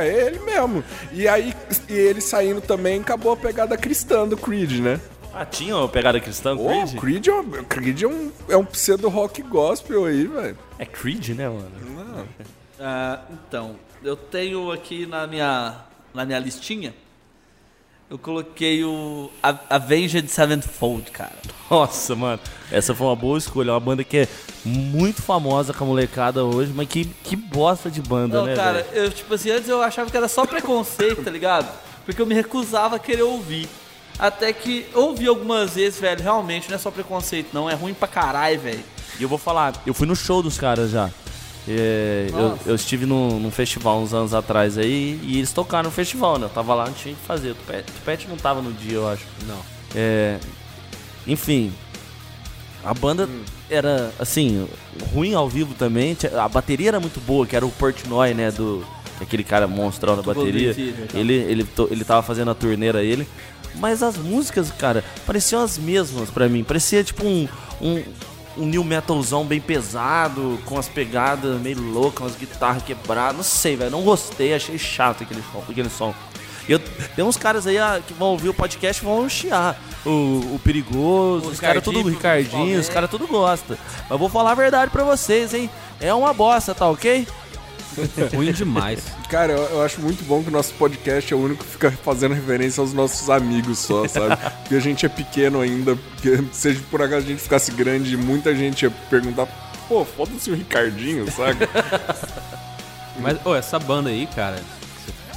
é, é ele mesmo. E aí, e ele saindo também acabou a pegada cristã do Creed, né? Ah, tinha uma pegada cristã, Ô, Creed? Creed, é, um- Creed é um, é um pseudo rock gospel aí, velho. É Creed, né, mano? Ah, então, eu tenho aqui na minha, na minha listinha, eu coloquei o Avenged Sevenfold, cara. Nossa, mano. Essa foi uma boa escolha. É uma banda que é muito famosa com a molecada hoje, mas que, que bosta de banda, Não, né, cara, eu, tipo assim, antes eu achava que era só preconceito, tá ligado? Porque eu me recusava a querer ouvir. Até que ouvi algumas vezes, velho, realmente não é só preconceito, não, é ruim pra caralho, velho. E eu vou falar, eu fui no show dos caras já. É, eu, eu estive num, num festival uns anos atrás aí e eles tocaram no festival, né? Eu tava lá, não tinha o que fazer. O Tupete, Tupete não tava no dia, eu acho. Não. É, enfim, a banda era, assim, ruim ao vivo também. A bateria era muito boa, que era o Portnoy, né? Do, aquele cara monstrão da bateria. Ele, ele, ele tava fazendo a turneira ele. Mas as músicas, cara, pareciam as mesmas pra mim. Parecia tipo um, um, um new metalzão bem pesado, com as pegadas meio loucas, umas guitarras quebradas. Não sei, velho. Não gostei, achei chato aquele som. Aquele som. Eu, tem uns caras aí ah, que vão ouvir o podcast e vão chiar. O, o Perigoso, O os caras tudo, o Ricardinho, os principalmente. caras tudo gostam. Mas vou falar a verdade pra vocês, hein? É uma bosta, tá ok? Ruim demais. Cara, eu, eu acho muito bom que o nosso podcast é o único que fica fazendo referência aos nossos amigos só, sabe? Porque a gente é pequeno ainda, porque se por acaso a gente ficasse grande, muita gente ia perguntar, pô, foda-se o Ricardinho, sabe? Mas, ô, essa banda aí, cara,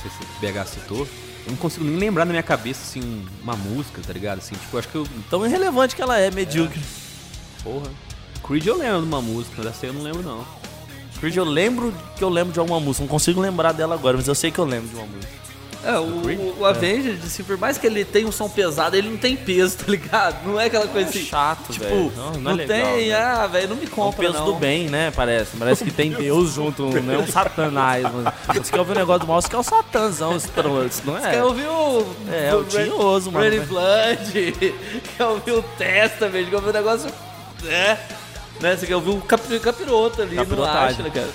que você, BH citou, eu não consigo nem lembrar na minha cabeça, assim, uma música, tá ligado? Assim, tipo, acho que eu. Tão irrelevante que ela é, medíocre. Porra. Creed eu lembro de uma música, mas essa aí eu não lembro, não. Creed, eu lembro que eu lembro de alguma música. Não consigo lembrar dela agora, mas eu sei que eu lembro de uma música. É, o, o, o Avenged, assim, por mais que ele tenha um som pesado, ele não tem peso, tá ligado? Não é aquela coisa assim. chato, tipo, velho. Não, Não, não é legal, tem, né? ah, velho, não me É um compra, peso não. do bem, né? Parece. Parece que tem Deus junto, não é um satanás. Mano. Você quer ouvir um negócio do mal, você quer o satanzão, esse tro- isso não é? Quer ouvir o. É, o tinhoso, mano. Ready Blood, quer ouvir o Testament, quer ouvir o negócio. É. Né? Você quer ouvir o cap, capiroto ali, não Capirotagem. acha, né, cara?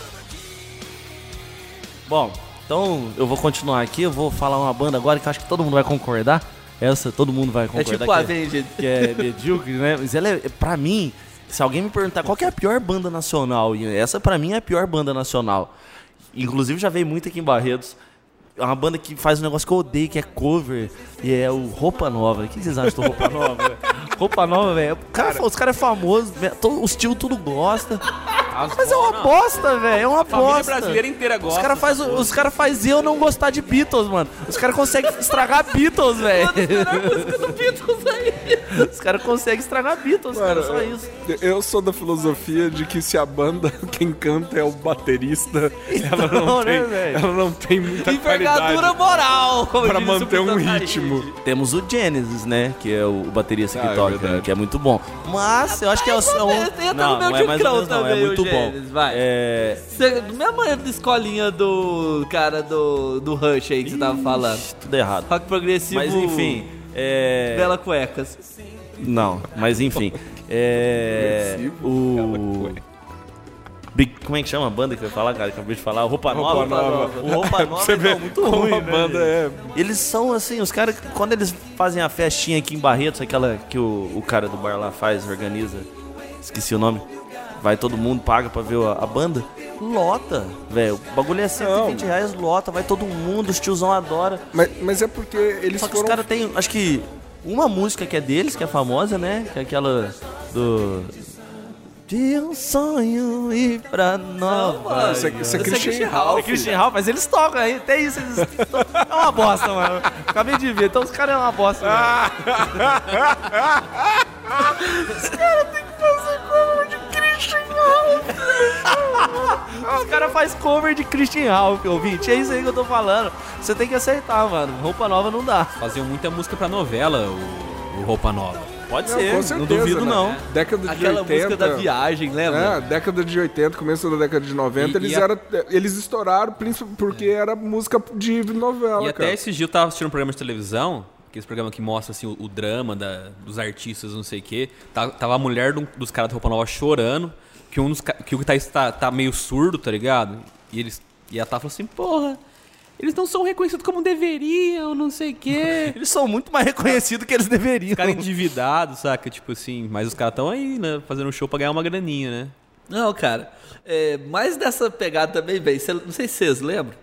Bom, então eu vou continuar aqui, eu vou falar uma banda agora que eu acho que todo mundo vai concordar. Essa todo mundo vai É concordar. tipo que o Avenged. que é medíocre, né? Mas ela é, pra mim, se alguém me perguntar qual que é a pior banda nacional, essa pra mim é a pior banda nacional. Inclusive já veio muito aqui em Barretos. É uma banda que faz um negócio que eu odeio, que é cover, e é o Roupa Nova. O que vocês acham do Roupa Nova? Roupa Nova, velho. cara- Os caras é famosos, velho, todo- os tio tudo gosta. Mas é uma bosta, velho. É uma A família bosta. brasileira inteira gosta. Os caras faz, os cara faz eu não gostar de Beatles, mano. Os caras conseguem estragar Beatles, velho. Beatles aí. Os caras conseguem estragar Beatles, cara, só isso. Eu sou da filosofia de que se a banda, quem canta é o baterista, ela não, Então, né, tem, velho? ela não tem muita Envergadura qualidade moral, como pra manter um ritmo. Temos o Genesis, né? Que é o baterista que Ah, é toca, né, que é muito bom. Mas eu acho que é o. é um- não, no meu não é mais ou menos, não. É muito bom. Vai. É. Mesmo maneira da escolinha do cara do, do Rush aí que você tava falando. Tudo errado. Rock progressivo. Mas enfim. É. Bela Cuecas. Não, mas enfim. É. Progressivo, O. Big, como é que chama a banda que eu ia falar, cara? Acabei de falar. Roupa, Roupa Nova. Nova. O Roupa Nova Você é vê não, muito como ruim, a né, banda é. Eles são assim, os caras, quando eles fazem a festinha aqui em Barretos, aquela que o, o cara do bar lá faz, organiza, esqueci o nome, vai todo mundo, paga pra ver a, a banda, lota, velho. O bagulho é 120 Não. reais, lota, vai todo mundo, os tiozão adora. Mas, mas é porque eles Só que foram. os caras têm, acho que, uma música que é deles, que é famosa, né? Que é aquela do. De um sonho ir pra nova. Isso é, isso é Esse é Christian Christian Ralph. É Christian Ralph, mas eles tocam aí, tem isso, eles tocam. É uma bosta, mano. Acabei de ver, então os caras é uma bosta. Mano. Os caras fazem cover de Christian Ralph, ouvinte. É isso aí que eu tô falando. Você tem que aceitar, mano. Roupa nova não dá. Faziam muita música pra novela, o, o Roupa Nova. Pode Não, ser, com não certeza, duvido né? não. Década de Aquela 80. música da viagem, lembra? É, década de 80, começo da década de 90, E- eles, e a- era, eles estouraram principalmente porque era música de novela, E até cara. esse dia eu tava assistindo um programa de televisão, aqueles programa que mostra assim, o, o drama da- dos artistas, não sei o quê. Tá- Tava a mulher um- dos caras do Roupa Nova chorando, que um dos que o guitarrista tá, tá meio surdo, tá ligado? E eles e ela tava falando assim, porra, eles não são reconhecidos como deveriam, não sei o quê. Eles são muito mais reconhecidos que eles deveriam. Os caras endividados, saca? Tipo assim, mas os caras tão aí, né? Fazendo um show pra ganhar uma graninha, né? Não, cara. É, mais dessa pegada também, velho. Não sei se vocês lembram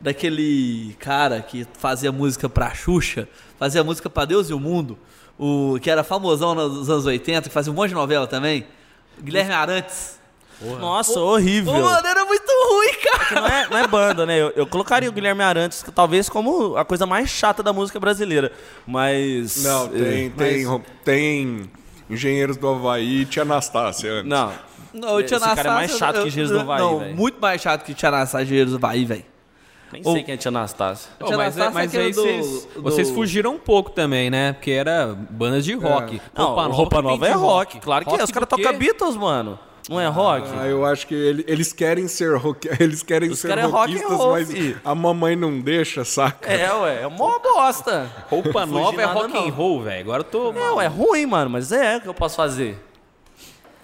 daquele cara que fazia música pra Xuxa, fazia música pra Deus e o Mundo, o que era famosão nos anos 80, que fazia um monte de novela também. Guilherme Arantes. Nossa, horrível. Ô, mano, era muito ruim, cara. não é, não é banda, né? Eu, eu colocaria o Guilherme Arantes talvez como a coisa mais chata da música brasileira. Mas. Não, tem, é, tem, mas- tem Engenheiros do Havaí e Tia Anastácia antes. Não. Não, o Tia Esse cara é mais Anastácia, chato que eu- Engenheiros do Havaí, Não, velho. muito mais chato que Tia Anastácia Engenheiros do Havaí, velho. Nem Ou- sei quem é Tia Anastácia. O Oh, Tia mas é- Anastácia mas que era aí do- vocês, do- vocês fugiram um pouco também, né? Porque era bandas de rock. Não, roupa, roupa que nova é rock. Claro que Rock é. Os caras tocam Beatles, mano. Não é rock? Ah, eu acho que ele- eles querem ser rock, eles querem Os ser cara é rock rockistas, roll, mas a mamãe não deixa, saca? É, ué. É mó bosta. Roupa nova é rock não. and roll, velho. Agora eu tô. É, ué. É ruim, mano. Mas é o que eu posso fazer.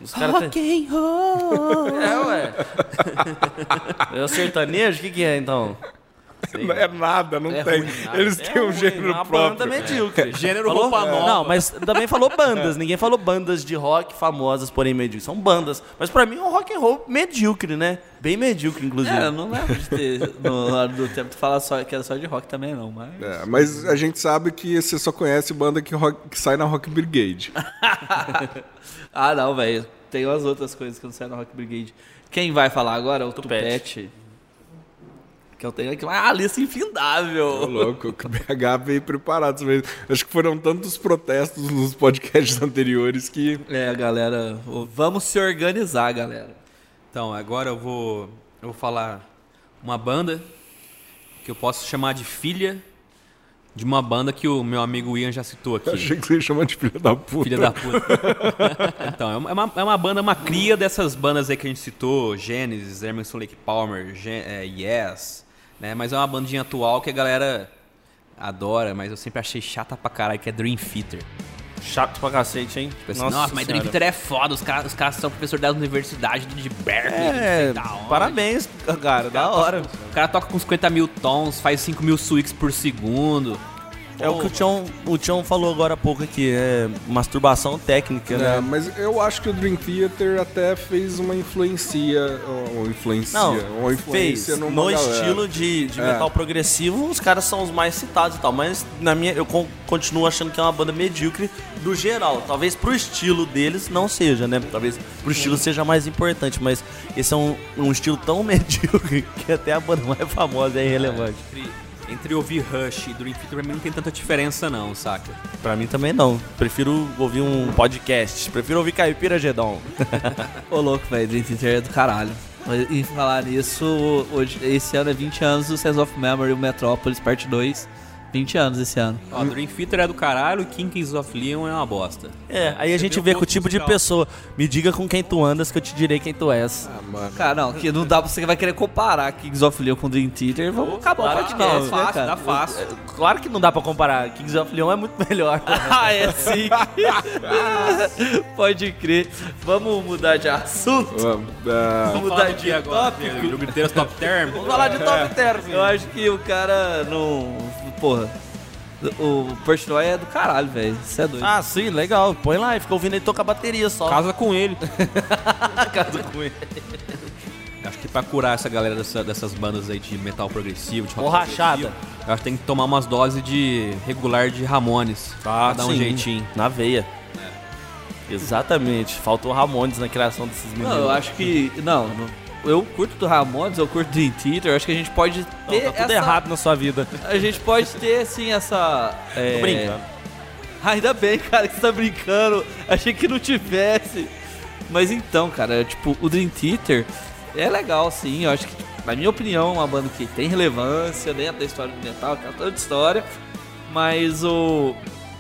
Os caras têm... and roll. É, ué. É o sertanejo? O que, que é, então? Não é nada, não É tem. ruim, nada. Eles É têm um ruim, gênero uma banda próprio. medíocre. Gênero Falou? roupa nova. Não, mas também falou bandas. Ninguém falou bandas de rock famosas, porém medíocres. São bandas. Mas pra mim é um rock and roll medíocre, né? Bem medíocre, inclusive. É, eu não lembro de ter no hora do tempo de falar só, que era só de rock também, não. Mas... É, mas a gente sabe que você só conhece banda que, rock- que sai na Rock Brigade. Ah, não, velho. Tem umas outras coisas que não saem na Rock Brigade. Quem vai falar agora é o Tupete. Que eu tenho aqui uma lista infindável. louco, o BH veio preparado. Acho que foram tantos protestos nos podcasts anteriores que. É, galera, vamos se organizar, galera. Então, agora eu vou, eu vou falar uma banda que eu posso chamar de filha de uma banda que o meu amigo Ian já citou aqui. Achei que você ia chamar de filha da puta. Filha da puta. então, é uma, é uma banda, uma cria dessas bandas aí que a gente citou, Genesis, Emerson Lake Palmer, Gen- é, Yes, né? Mas é uma bandinha atual que a galera adora, mas eu sempre achei chata pra caralho, que é Dream Theater. Chato pra cacete, hein? Tipo assim, Nossa, mas Dream. Theater é foda, os caras os caras são professor da universidade de Berkeley, É, parabéns, cara. Da hora. O cara toca com 50 mil tons, faz 5 mil swings por segundo. É o que o Tião, o Tião falou agora há pouco aqui. É masturbação técnica, É, né? mas eu acho que o Dream Theater até fez uma influencia. Uma influencia. Não, uma fez. influência numa No galera. estilo de, de É. metal progressivo, os caras são os mais citados e tal. Mas na minha, eu con- continuo achando que é uma banda medíocre do geral. Talvez pro estilo deles não seja, né? Talvez pro estilo seja mais importante. Mas esse é um, um estilo tão medíocre que até a banda mais famosa é irrelevante. Entre, entre ouvir Rush e Dream Theater pra mim não tem tanta diferença não, saca? Pra mim também não. Prefiro ouvir um podcast. Prefiro ouvir Caipira Gedon. Ô, louco, velho, Dream Theater é do caralho. E falar nisso, hoje, esse ano é 20 anos do Sense of Memory, o Metropolis, parte 2. 20 anos esse ano. Ó, Dream Theater é do caralho e Kings of Leon é uma bosta. É, aí a gente vê o com o tipo de musical. pessoa. Me diga com quem tu andas que eu te direi quem tu és. Ah, mano. Cara, não, que não dá pra você que vai querer comparar Kings of Leon com Dream Theater. Vamos acabar o Claro podcast, não, né, Fácil, cara? dá fácil. Claro que não dá pra comparar. Kings of Leon é muito melhor. Ah, é sim. Pode crer. Vamos mudar de assunto. Vamos, ah, Vamos mudar de tópico. Jogo inteiro top term. Vamos falar de top term. Eu acho que o cara não. Porra. O Portnoy é do caralho, velho. Isso é doido. Ah, sim, legal. Põe lá e fica ouvindo ele tocar bateria só. Casa com ele. Casa com ele. Acho que pra curar essa galera dessa- dessas bandas aí de metal progressivo, de rock Borrachada. Eu acho que tem que tomar umas doses de regular de Ramones. pra dar um Sim, jeitinho. Na veia. Exatamente. Faltou Ramones na criação desses meninos. Não, eu acho que. Não, não- eu curto do Ramones, eu curto do Dream Theater, acho que a gente pode Não, ter. tá tudo essa- errado na sua vida. A gente pode ter, assim, essa. é, Tô brincando. Ainda bem, cara, que você tá brincando. Achei que não tivesse. Mas então, cara, tipo, o Dream Theater é legal, sim. Eu acho que, na minha opinião, é uma banda que tem relevância dentro da história do metal, tem toda história. Mas o.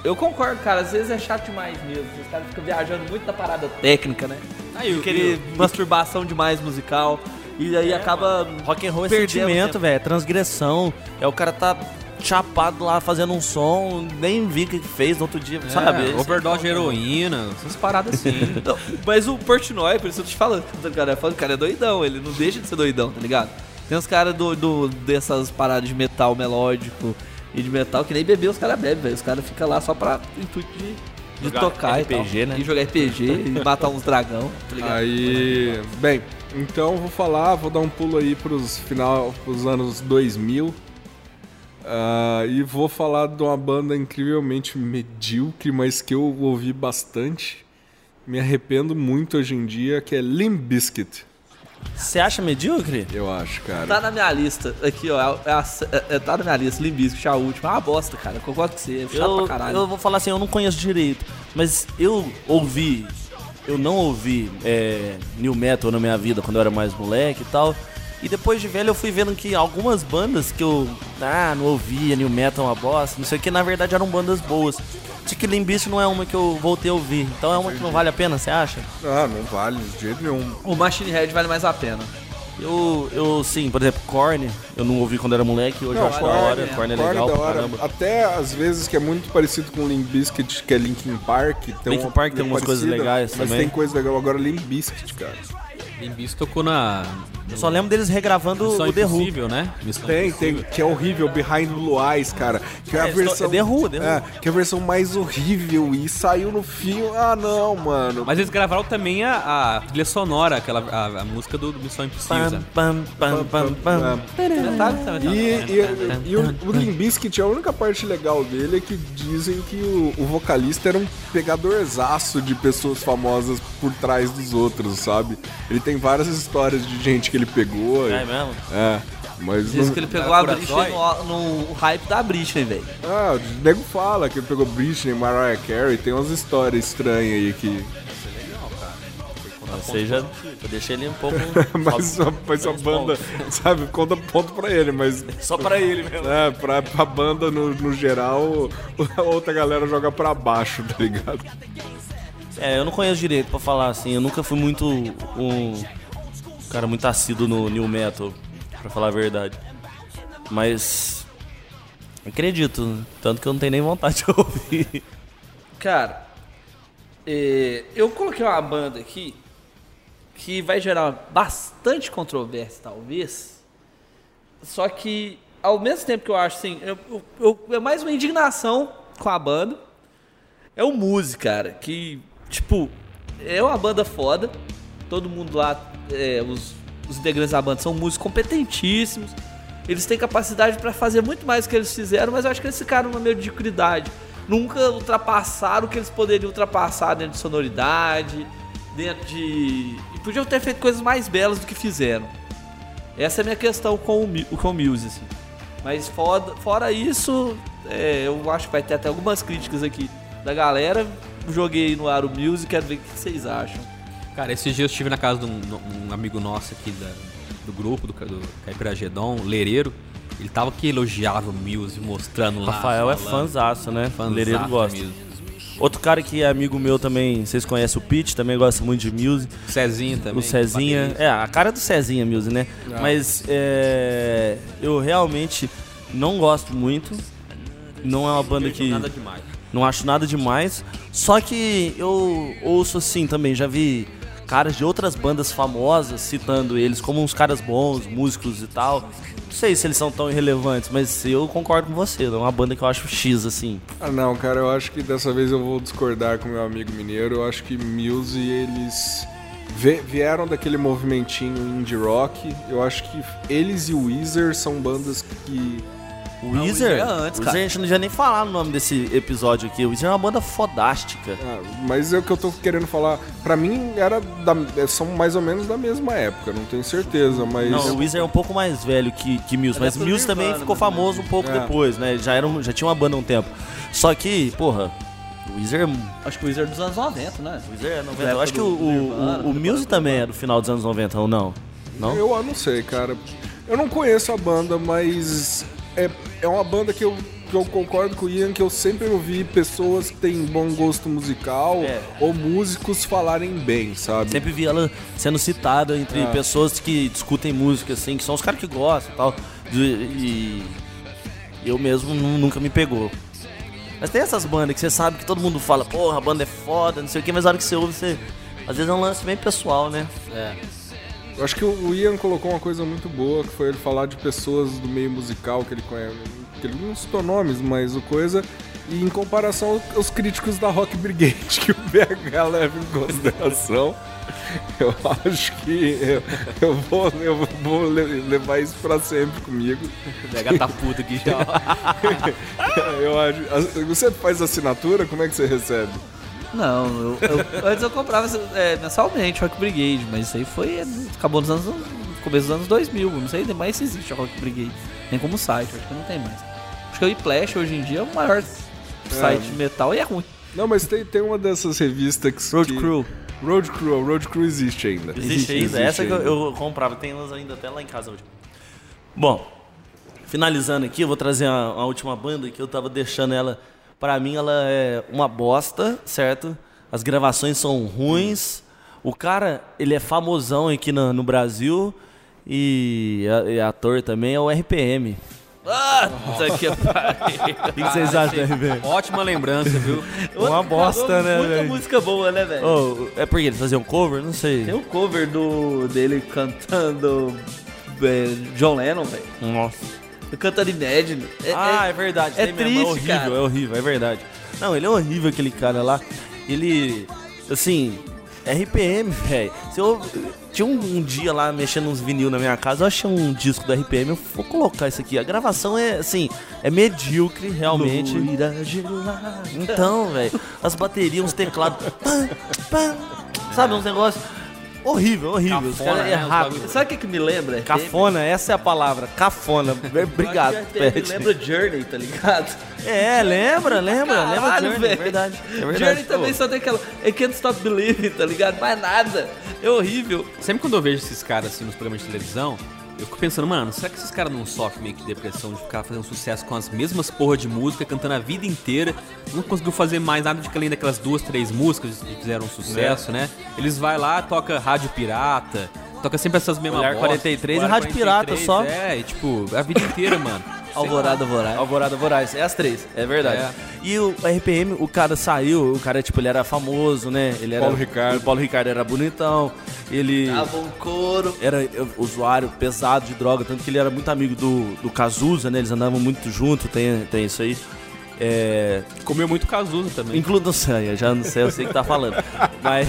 Eu concordo, cara, às vezes é chato demais mesmo. Os caras ficam viajando muito na parada técnica, né? Aí, o- Querer masturbação demais musical. E aí acaba. Rock and roll é sentimento, velho. É transgressão. É o cara tá chapado lá fazendo um som, nem vi o que fez no outro dia, sabe? É, overdose de heroína, essas paradas assim. Não, mas o Portnoy, por isso eu tô te falando, o cara, o cara é doidão, ele não deixa de ser doidão, tá ligado? Tem uns caras do, do- dessas paradas de metal melódico e de metal que nem beber os caras bebem, velho. Os caras ficam lá só pra intuito de, de tocar RPG, e tal. né? E jogar RPG e matar uns dragão, tá ligado? Aí, bem, então vou falar, vou dar um pulo aí pros final, pros anos 2000. ah, e vou falar de uma banda incrivelmente medíocre, mas que eu ouvi bastante. Me arrependo muito hoje em dia, que é Limp Bizkit, Você acha medíocre? eu acho, cara. Tá na minha lista, aqui ó, é a- é- é- tá na minha lista, Limbisco, a última, é uma bosta, cara, eu concordo com você, é chato Eu, pra caralho. eu vou falar assim, eu não conheço direito, mas eu ouvi, eu não ouvi é, new metal na minha vida quando eu era mais moleque e tal. E depois de velho eu fui vendo que algumas bandas que eu ah, não ouvia, new metal é uma bosta, não sei o que, na verdade eram bandas boas. Só que Limbisto não é uma que eu voltei a ouvir. Então é uma que não vale a pena, você acha? Ah, não vale de jeito nenhum. O Machine Head vale mais a pena. Eu, eu sim, por exemplo, Korn, eu não ouvi quando era moleque, hoje eu acho da hora, Korn é Korn legal da hora. caramba. Até às vezes que é muito parecido com Limp Bizkit, que é Linkin Park. Tem Linkin uma- Park tem é umas coisas parecida, legais mas também. tem coisa legal. Agora Limp Bizkit, cara. Limbis tocou na. Eu só lembro deles regravando Missão o The Who. Impossível, né? Missão Tem, tem, que é horrível, Behind Blue Eyes, cara. Que é a É, versão. é The Who, The Who. É, que é a versão mais horrível e saiu no fim. Ah, não, mano. Mas eles gravaram também a, a trilha sonora, aquela, a, a música do, do Missão Impossível. Pam, pam, pam, pam. E, o, Bizkit, a única parte legal dele é que dizem que o, o vocalista era um pegadorzaço de pessoas famosas por trás dos outros, sabe? Ele tem várias histórias de gente que ele pegou. É e- mesmo? É, mas Diz não- que ele pegou a Curaçói? Britney no, no hype da Britney, velho. Ah, o nego fala que ele pegou Britney, Mariah Carey, tem umas histórias estranhas aí que. Ou seja, eu deixei ele um pouco. Mas só, mas só banda, sabe, conta ponto pra ele, mas. Só pra ele mesmo. É, pra, pra banda no, no geral, a outra galera joga pra baixo, tá ligado? É, eu não conheço direito pra falar assim. Eu nunca fui muito um cara muito assíduo no new metal, pra falar a verdade. Mas acredito, tanto que eu não tenho nem vontade de ouvir. Cara, é, eu coloquei uma banda aqui que vai gerar bastante controvérsia, talvez. Só que, ao mesmo tempo que eu acho assim, eu, eu- eu- é mais uma indignação com a banda. É o Muse, cara, que, tipo, é uma banda foda. Todo mundo lá, é, os, os integrantes da banda são músicos competentíssimos. Eles têm capacidade pra fazer muito mais do que eles fizeram, mas eu acho que eles ficaram numa mediocridade. Nunca ultrapassaram o que eles poderiam ultrapassar dentro de sonoridade, dentro de. E podiam ter feito coisas mais belas do que fizeram. Essa é a minha questão com o, com o Muse, assim. Mas fora, fora isso, é, eu acho que vai ter até algumas críticas aqui da galera. Joguei no ar o Muse, quero ver o que vocês acham. Cara, esses dias eu estive na casa de um, um amigo nosso aqui da- do grupo, do, do Caipira Gedon, Lereiro. Ele tava que elogiava o Muse, mostrando lá. Rafael é fãzaço, né? Fãzaço Lereiro gosta. Muse. Outro cara que é amigo meu também, vocês conhecem o Pete, também gosta muito de Muse. O Cezinha também. o Cezinha. É, a cara do Cezinha Muse, né? Mas é, eu realmente não gosto muito. Não é uma banda que. Nada demais. Não acho nada demais. Só que eu ouço assim também, já vi caras de outras bandas famosas citando eles como uns caras bons, músicos e tal. Não sei se eles são tão irrelevantes, mas eu concordo com você. É uma banda que eu acho X, assim. Ah, não, cara, eu acho que dessa vez eu vou discordar com meu amigo mineiro. Eu acho que Muse, eles vieram daquele movimentinho indie rock. Eu acho que eles e o Weezer são bandas que. O Não, o Weezer, Weezer é antes, o cara. Weezer, a gente não devia nem falar no nome desse episódio aqui. O Weezer é uma banda fodástica. ah, mas é o que eu tô querendo falar. Pra mim, era da- são mais ou menos da mesma época, não tenho certeza, mas. Não, o Weezer é um pouco mais velho que, que Muse, mas é Muse também Nirvana, ficou né? famoso um pouco É. depois, né? Já, era um- já tinha uma banda há um tempo. Só que, porra, o Weezer, o Acho que o Wizard dos anos 90, né? Weezer é 90. Da Eu acho que o, o, o, o Nirvana. também é do final dos anos 90, ou não? Não? Eu não sei, cara. Eu não conheço a banda, mas é, é uma banda que eu, que eu concordo com o Ian, que eu sempre ouvi pessoas que têm bom gosto musical É. ou músicos falarem bem, sabe? Sempre vi ela sendo citada entre É. pessoas que discutem música, assim, que são os caras que gostam e tal. De- e eu mesmo nu- nunca me pegou. Mas tem essas bandas que você sabe que todo mundo fala, porra, a banda é foda, não sei o que, mas na hora que você ouve, você. Às vezes é um lance bem pessoal, né? É. Eu acho que o Ian colocou uma coisa muito boa, que foi ele falar de pessoas do meio musical que ele conhece. Que ele não citou nomes, mas o coisa. E em comparação aos críticos da Rock Brigade, que o BH leva em consideração, eu acho que eu, eu vou, eu vou le- levar isso pra sempre comigo. O BH tá puto aqui já. Eu acho. Você faz assinatura? Como é que você recebe? Não, eu, eu- antes eu comprava é, mensalmente Rock Brigade, mas isso aí foi. Acabou nos anos. no começo dos anos 2000. Não sei nem mais se existe a Rock Brigade. Nem como site, acho que não tem mais. Acho que o Iplash hoje em dia é o maior site de metal e é ruim. Não, mas tem, tem uma dessas revistas que. Road que- Crew. Road Crew, Road Crew existe ainda. Existe ainda. Essa que eu, eu comprava, tem elas ainda até lá em casa hoje. Bom, finalizando aqui, eu vou trazer a, a última banda que eu tava deixando ela. Pra mim, ela é uma bosta, certo? As gravações são ruins. O cara, ele é famosão aqui no, no Brasil. E, a- e ator também é o RPM. Ah, puta que pariu. O que, vocês acham do RPM? Ótima lembrança, viu? Uma bosta, né, Muita música boa, né, velho? Oh, é porque eles faziam cover? Não sei. Tem um cover do, dele cantando é, John Lennon, velho. Nossa. Cantando Imagine. É, ah, é- é, verdade. é mesmo, triste, é horrível, cara. é horrível, é verdade. Não, ele é horrível aquele cara lá. Ele, assim, RPM, velho. Se eu tinha um, um dia lá mexendo uns vinil na minha casa, eu achei um disco da RPM, eu vou colocar isso aqui. A gravação é, assim, é medíocre, realmente. Gelada. Então, velho, as baterias, uns teclados, pam, pam, sabe, uns negócios horrível, horrível. Os Cafona, caras né, os errados. bagulho. Sabe o que, que me lembra? Cafona, essa é a palavra, cafona. Obrigado, Me Pet. lembra Journey, tá ligado? É, lembra, lembra, lembra Caralho, Journey, velho. é verdade. É verdade. Journey também Pô, só tem aquela I Can't Stop Believing, tá ligado? Mais nada. É horrível. Sempre quando eu vejo esses caras assim nos programas de televisão, eu fico pensando, mano, será que esses caras não sofrem meio que depressão de ficar fazendo sucesso com as mesmas porra de música, cantando a vida inteira, não conseguiu fazer mais nada de que além daquelas duas, três músicas que fizeram sucesso, né? Eles vai lá, toca rádio pirata, toca sempre essas mesmas Olhar bosta, 43 e Rádio Pirata 43, só. É, e tipo, a vida inteira, mano. Alvorada Voraz. Alvorada Voraz, é as três, é verdade. É. E o RPM, o cara saiu, o cara, tipo, ele era famoso, né? Ele era, Paulo Ricardo. O Paulo Ricardo era bonitão, ele Dava um couro. era usuário pesado de droga, tanto que ele era muito amigo do, do Cazuza, né? Eles andavam muito junto, tem, tem isso aí. É, Comeu muito Cazuza também. Incluo não sei, eu já não sei, eu sei o que tá falando. Mas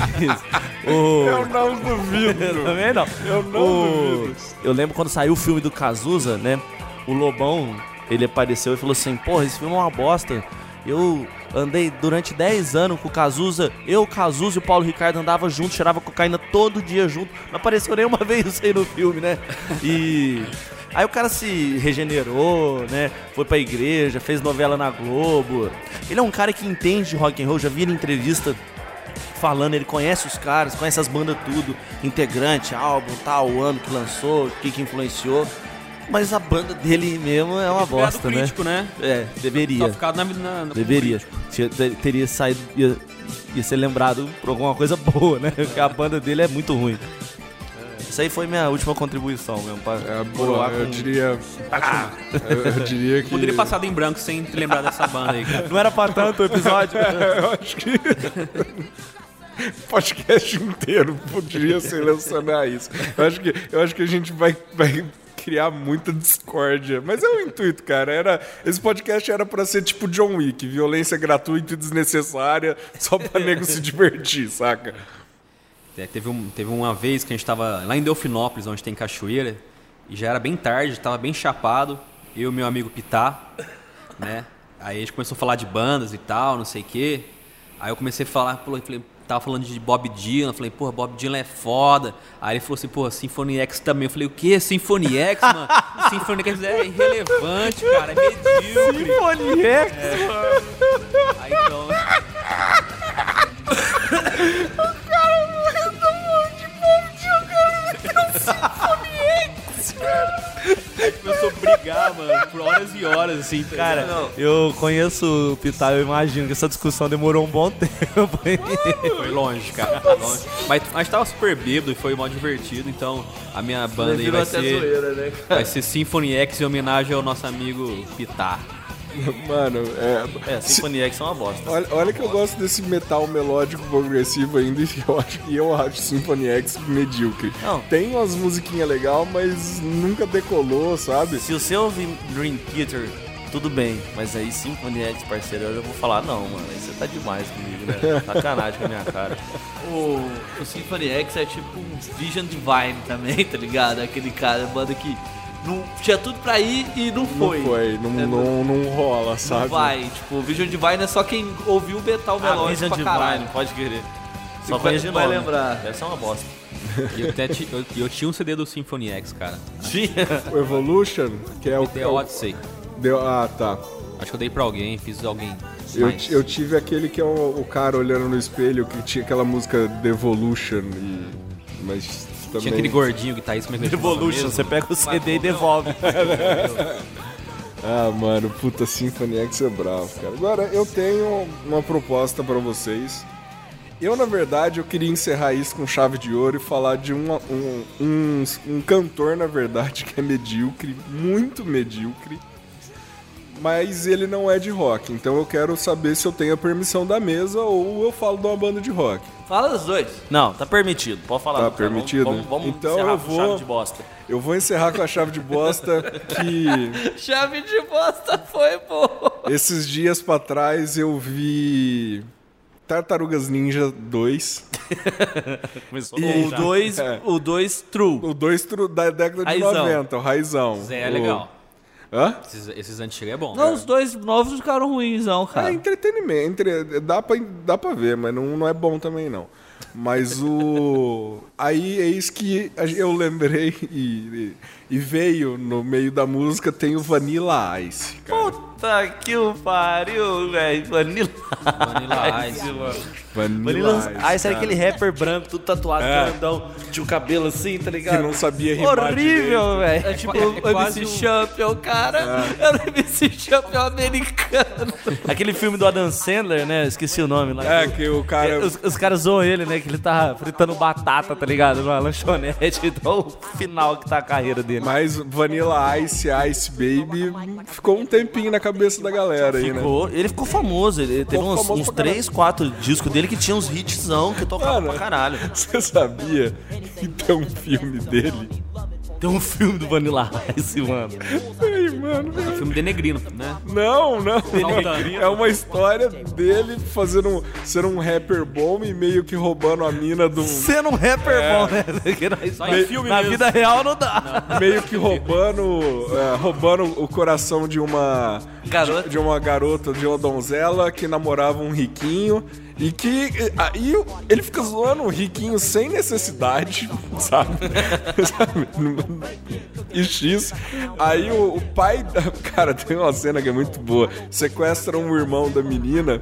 o. Eu não duvido. Eu também não. Eu não O- duvido. Eu lembro quando saiu o filme do Cazuza, né? O Lobão, ele apareceu e falou assim: Porra, esse filme é uma bosta. Eu andei durante 10 anos com o Cazuza. Eu, Cazuza e o Paulo Ricardo andava junto, cheirava cocaína todo dia junto. Não apareceu nenhuma vez isso aí no filme, né? E. Aí o cara se regenerou, né? Foi pra igreja, fez novela na Globo. Ele é um cara que entende de rock and roll, já vi ele em entrevista falando, ele conhece os caras, conhece as bandas tudo, integrante, álbum, tal, o ano que lançou, o que, que influenciou. Mas a banda dele mesmo é uma bosta, né? crítico, né? É, Só deveria. ficado na, na, na Deveria. Tinha- te- teria saído. Ia, ia ser lembrado por alguma coisa boa, né? Porque a banda dele é muito ruim. Isso aí foi minha última contribuição mesmo. Pra É, boa, eu com- diria. Eu, eu diria que. Poderia passar em branco sem te lembrar dessa banda aí, cara. Não era pra tanto o episódio. eu acho que. o podcast inteiro poderia selecionar isso. Eu acho que, eu acho que a gente vai, vai criar muita discórdia. Mas é o intuito, cara. Era, esse podcast era pra ser tipo John Wick violência gratuita e desnecessária, só pra nego se divertir, saca? É, teve, um, teve uma vez que a gente tava lá em Delfinópolis, onde tem cachoeira, e já era bem tarde, tava bem chapado, eu e o meu amigo Pitá, né? Aí a gente começou a falar de bandas e tal, não sei o quê. Aí eu comecei a falar, falei, tava falando de Bob Dylan, eu falei, porra, Bob Dylan é foda. Aí ele falou assim, porra, Symphony X também. Eu falei, o quê? Symphony X, mano? Symphony X é irrelevante, cara, é medíocre. Symphony X, Aí então... Aí começou a brigar, mano, por horas e horas, assim. tá Cara, ligado? eu conheço o Pitar, eu imagino que essa discussão demorou um bom tempo. Foi longe, cara. Foi longe. Mas a gente tava super bêbado e foi mal divertido, então a minha banda aí vai ser, né? vai ser Symphony X em homenagem ao nosso amigo Pitar. Mano, é. É, Symphony X é uma bosta. Olha, olha que eu gosto desse metal melódico progressivo ainda e eu acho que eu acho Symphony X medíocre. Não. Tem umas musiquinhas legais, mas nunca decolou, sabe? Se você ouvir Dream Theater, tudo bem. Mas aí Symphony X, parceiro, eu já vou falar, não, mano, aí você tá demais comigo, né? Sacanagem com a minha cara. O, o Symphony X é tipo um Vision Divine também, tá ligado? Aquele cara, banda que não, tinha tudo pra ir e não foi. Não foi, não, É, não, não rola, Não sabe? vai. Tipo, o Vision Divine é só quem ouviu metal Ah, melódico Vision pra caralho. Divine, pode querer. Só conheço de vai lembrar. Deve ser uma bosta. E eu, eu, eu tinha um CD do Symphony X, cara. O Evolution, que é o. The é o- Odyssey. deu, ah, tá. Acho que eu dei pra alguém, fiz alguém. Eu, eu tive aquele que é o, o cara olhando no espelho que tinha aquela música Devolution e. Mas também. Tinha aquele gordinho que tá aí, como é que ele chamava Evolution, mesmo? você pega o CD e devolve. Ah, mano, puta Symphony X é bravo, cara. Agora, eu tenho uma proposta pra vocês. Eu, na verdade, eu queria encerrar isso com chave de ouro e falar de uma- um, um, um cantor, na verdade, que é medíocre, muito medíocre, mas ele não é de rock. Então eu quero saber se eu tenho a permissão da mesa ou eu falo de uma banda de rock. Fala dos dois. Não, tá permitido, pode falar. Tá cara. permitido? Vamos, vamos, vamos Então encerrar eu vou- chave de bosta. Eu vou encerrar com a chave de bosta que Chave de bosta foi, pô. esses dias pra trás eu vi Tartarugas Ninja 2. Começou E- O já. 2, É. o 2 true. O 2 da década de Raizão. 90, o Raizão. Zé é O- legal. Hã? Esses, esses antigos é bom. Não, os dois novos ficaram ruins, não, É cara. entretenimento, entre- dá, pra, dá pra ver, mas não, não é bom também não. Mas o. Aí eis que a- eu lembrei e, e- e veio no meio da música tem o Vanilla Ice, cara. Puta que o pariu, velho. Vanilla Vanilla Ice. mano. Vanilla, Vanilla Ice. Ice era aquele rapper branco, tudo tatuado, É. grandão, tinha o cabelo assim, tá que ligado? não sabia rimar Horrível, velho. É tipo É o quase MC um- Champion, cara. É o MC Champion americano. Aquele filme do Adam Sandler, né? Esqueci o nome lá. É, que o cara. Os, os caras zoam ele, né? Que ele tá fritando batata, tá ligado? Numa lanchonete. Então, o final que tá a carreira dele. Mas Vanilla Ice, Ice Baby ficou um tempinho na cabeça da galera aí, né? Ficou, ele ficou famoso, ele teve Ficou uns, uns pra caralho. 3, 4 discos dele que tinha uns hitzão que tocavam Mano. pra caralho. Você sabia que tem um filme dele? Tem um filme do Vanilla Ice, mano. Ai, mano, É um filme de negrino, né? Não, não. É uma história dele fazendo um, ser um rapper bom e meio que roubando a mina do. Sendo um rapper bom, né? Na, em filme na mesmo. vida real não dá. Meio que roubando. é, roubando o coração de uma. Garota. De, de uma garota, de uma donzela que namorava um riquinho. E que. Aí ele fica zoando um riquinho sem necessidade, sabe? sabe? E X. Aí o, o pai. da- Cara, tem uma cena que é muito boa. Sequestra um irmão da menina.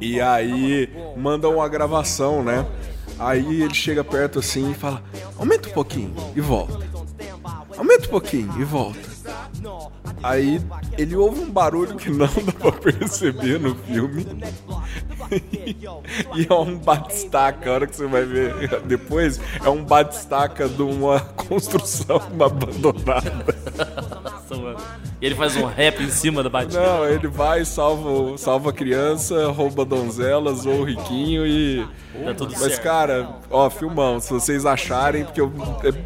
E aí mandam uma gravação, né? Aí ele chega perto assim e fala: aumenta um pouquinho e volta. Aumenta um um pouquinho e volta. Aí ele ouve um barulho que não dá pra perceber no filme. e é um batistaca. A hora que você vai ver depois, é um batistaca de uma construção abandonada. E ele faz um rap em cima da batida. Não, ele vai, salva, salva a criança, rouba donzelas ou o riquinho e. Tá tudo Mas, certo. cara, ó, filmão, se vocês acharem, porque eu-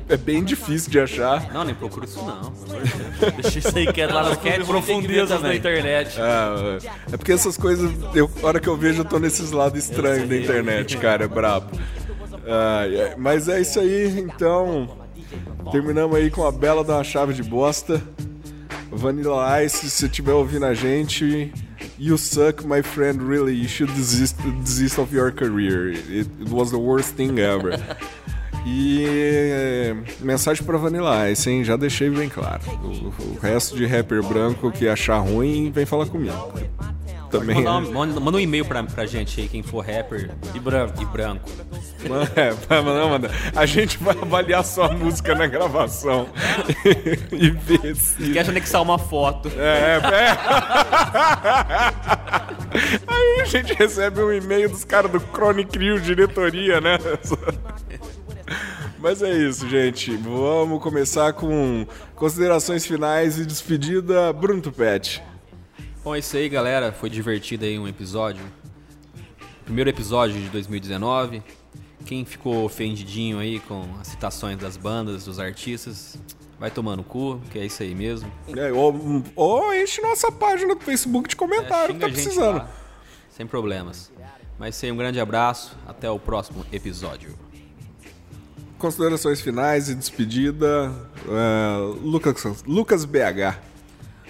é, é bem difícil de achar. Não, nem procura isso não. Deixa isso aí quieto lá nas profundezas da internet. Ah, é porque essas coisas, eu, a hora que eu vejo, eu tô nesses lados estranhos da internet, cara, é brabo. Mas é isso aí, então. Terminamos aí com a bela da chave de bosta. Vanilla Ice, se você estiver ouvindo a gente, you suck, my friend, really. You should desist, desist of your career. It, it was the worst thing ever. E é, mensagem pra Vanilla Ice, hein? Já deixei bem claro. O, o resto de rapper branco que achar ruim, vem falar comigo. Também Manda, é. uma- manda- manda um e-mail pra, pra gente aí, quem for rapper E branco. e branco. É, mas não, mano. A gente vai avaliar só a música na gravação e ver se. Quer anexar uma foto. É, é. Aí a gente recebe um e-mail dos caras do Chronic Crew diretoria, né? Mas é isso, gente. Vamos começar com considerações finais e despedida. Bruno Tupete. Bom, é isso aí, galera. Foi divertido aí um episódio. Primeiro episódio de 2019. Quem ficou ofendidinho aí com as citações das bandas, dos artistas, vai tomar no cu, que é isso aí mesmo. É, ou, ou enche nossa página do Facebook de comentário que Xinga tá precisando. lá, sem problemas. Mas isso aí, um grande abraço. Até o próximo episódio. Considerações finais e despedida. é, Lucas, Lucas BH.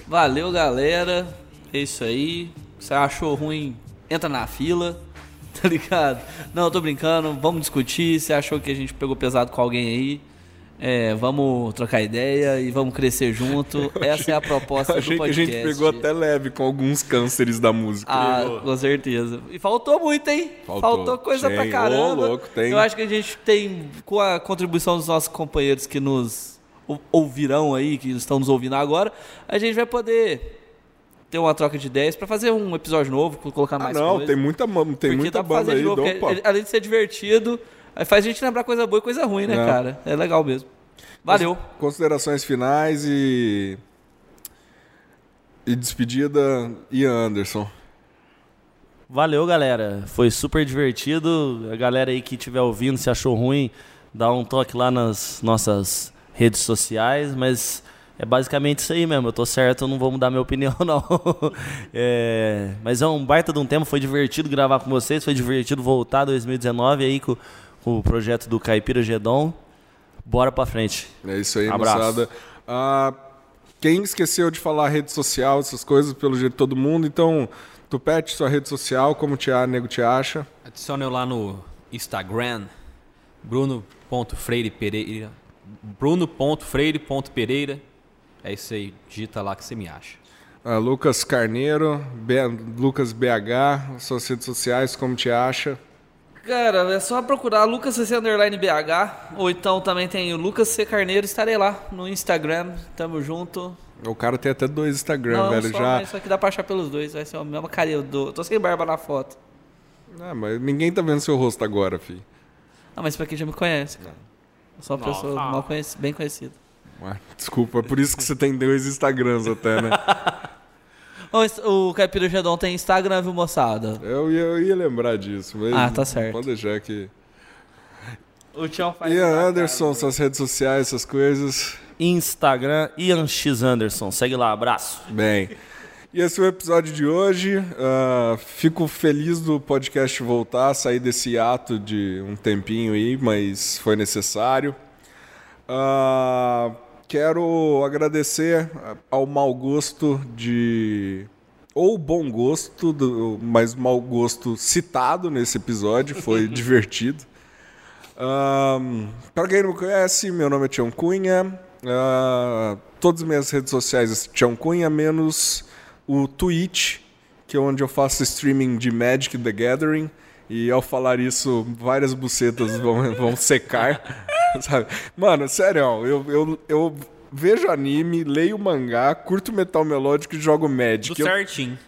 Valeu, galera. É isso aí. Você achou ruim? Entra na fila. Tá ligado? Não, eu tô brincando. Vamos discutir. Você achou que a gente pegou pesado com alguém aí? É, vamos trocar ideia e vamos crescer junto. Essa é a proposta Achei do que a podcast. gente pegou até leve com alguns cânceres da música. Ah, com certeza. E faltou muito, hein? Faltou. Faltou, coisa Tem. pra caramba. Ô, louco, tem. Eu acho que a gente tem, com a contribuição dos nossos companheiros que nos ou- ouvirão aí, que estão nos ouvindo agora, a gente vai poder ter uma troca de ideias pra fazer um episódio novo, colocar Ah, mais não, coisa. tem muita, tem Porque muita banda aí. novo, porque além de ser divertido, faz a gente lembrar coisa boa e coisa ruim, né, É. cara? É legal mesmo. Valeu. Considerações finais e. E despedida, Ian Anderson. Valeu, galera. Foi super divertido. A galera aí que estiver ouvindo, se achou ruim, dá um toque lá nas nossas redes sociais, mas é basicamente isso aí mesmo. Eu tô certo, eu não vou mudar minha opinião, não. É, mas é um baita de um tema, foi divertido gravar com vocês, foi divertido voltar 2019 aí com, com o projeto do Caipira Gedon. Bora pra frente. É isso aí, Abraço. moçada. Ah, quem esqueceu de falar rede social, essas coisas, pelo jeito de todo mundo, então, Tupete, sua rede social, como te, a- nego te acha? Adicione eu lá no Instagram, bruno.freirepereira. bruno.freire.pereira. É isso aí, digita lá que você me acha. Ah, Lucas Carneiro, B- Lucas BH, suas redes sociais, como te acha? Cara, é só procurar Lucas CC Underline BH, ou então também tem o Lucas C Carneiro, estarei lá no Instagram, tamo junto. O cara tem até dois Instagram, Não, velho. só, já. só que dá pra achar pelos dois, vai ser a mesma carinha. Eu dou- tô sem barba na foto. Ah, mas ninguém tá vendo seu rosto agora, filho. Ah, mas pra quem já me conhece, cara. Eu sou uma pessoa mal bem conhecida. Ah, Desculpa, é por isso que você tem dois Instagrams até, né? O Caipira Gedon tem Instagram, viu, moçada? Eu ia, eu ia lembrar disso, mas. Ah, tá certo. Pode deixar que. O Tião faz. Ian Anderson, suas redes sociais, essas coisas. Instagram, Ian X Anderson. Segue lá, abraço. Bem. E esse é o episódio de hoje. Ah, fico feliz do podcast voltar, sair desse ato de um tempinho aí, mas foi necessário. Ah, quero agradecer ao mau gosto de. Ou bom gosto, do, mas mau gosto citado nesse episódio, foi divertido. para quem não me conhece, meu nome é Tião Cunha. Ah, todas as minhas redes sociais é Tião Cunha, menos o Twitch, que é onde eu faço streaming de Magic the Gathering. E ao falar isso, várias bucetas vão, vão secar. sabe? Mano, sério, eu, eu, eu vejo anime, leio mangá, curto metal melódico e jogo Magic. Tudo Eu- certinho.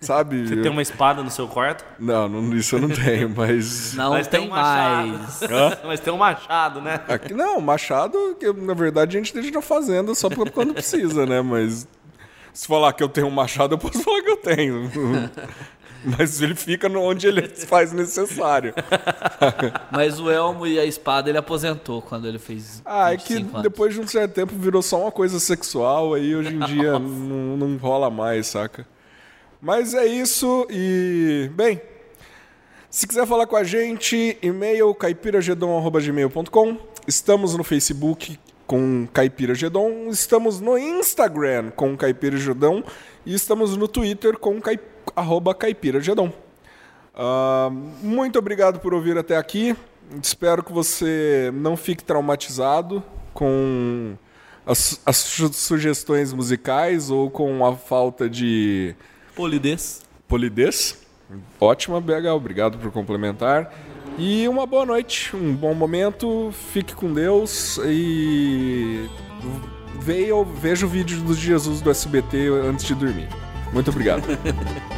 sabe? Você tem uma espada no seu quarto? Não, não, isso eu não tenho, mas. Não Mas tem, tem um machado. mais. Mas tem um machado, né? Aqui, não, machado, que na verdade a gente deixa na fazenda só quando precisa, né? Mas se falar que eu tenho um machado, eu posso falar que eu tenho. Mas ele fica onde ele faz necessário. Mas o elmo e a espada ele aposentou quando ele fez. Ah, é que 25 anos. depois de um certo tempo virou só uma coisa sexual, aí hoje em dia não, não rola mais, saca? Mas é isso e. Bem, se quiser falar com a gente, e-mail caipiragedon.gmail.com. Estamos no Facebook com Caipira Gedon, estamos no Instagram com Caipira Gedon e estamos no Twitter com cai, arroba Caipira Gedon. Ah, muito obrigado por ouvir até aqui. Espero que você não fique traumatizado com as, as su- sugestões musicais ou com a falta de Polidez. polidez. Ótima, BH, obrigado por complementar. E uma boa noite, um bom momento, fique com Deus e veja, veja o vídeo do Jesus do SBT antes de dormir. Muito obrigado.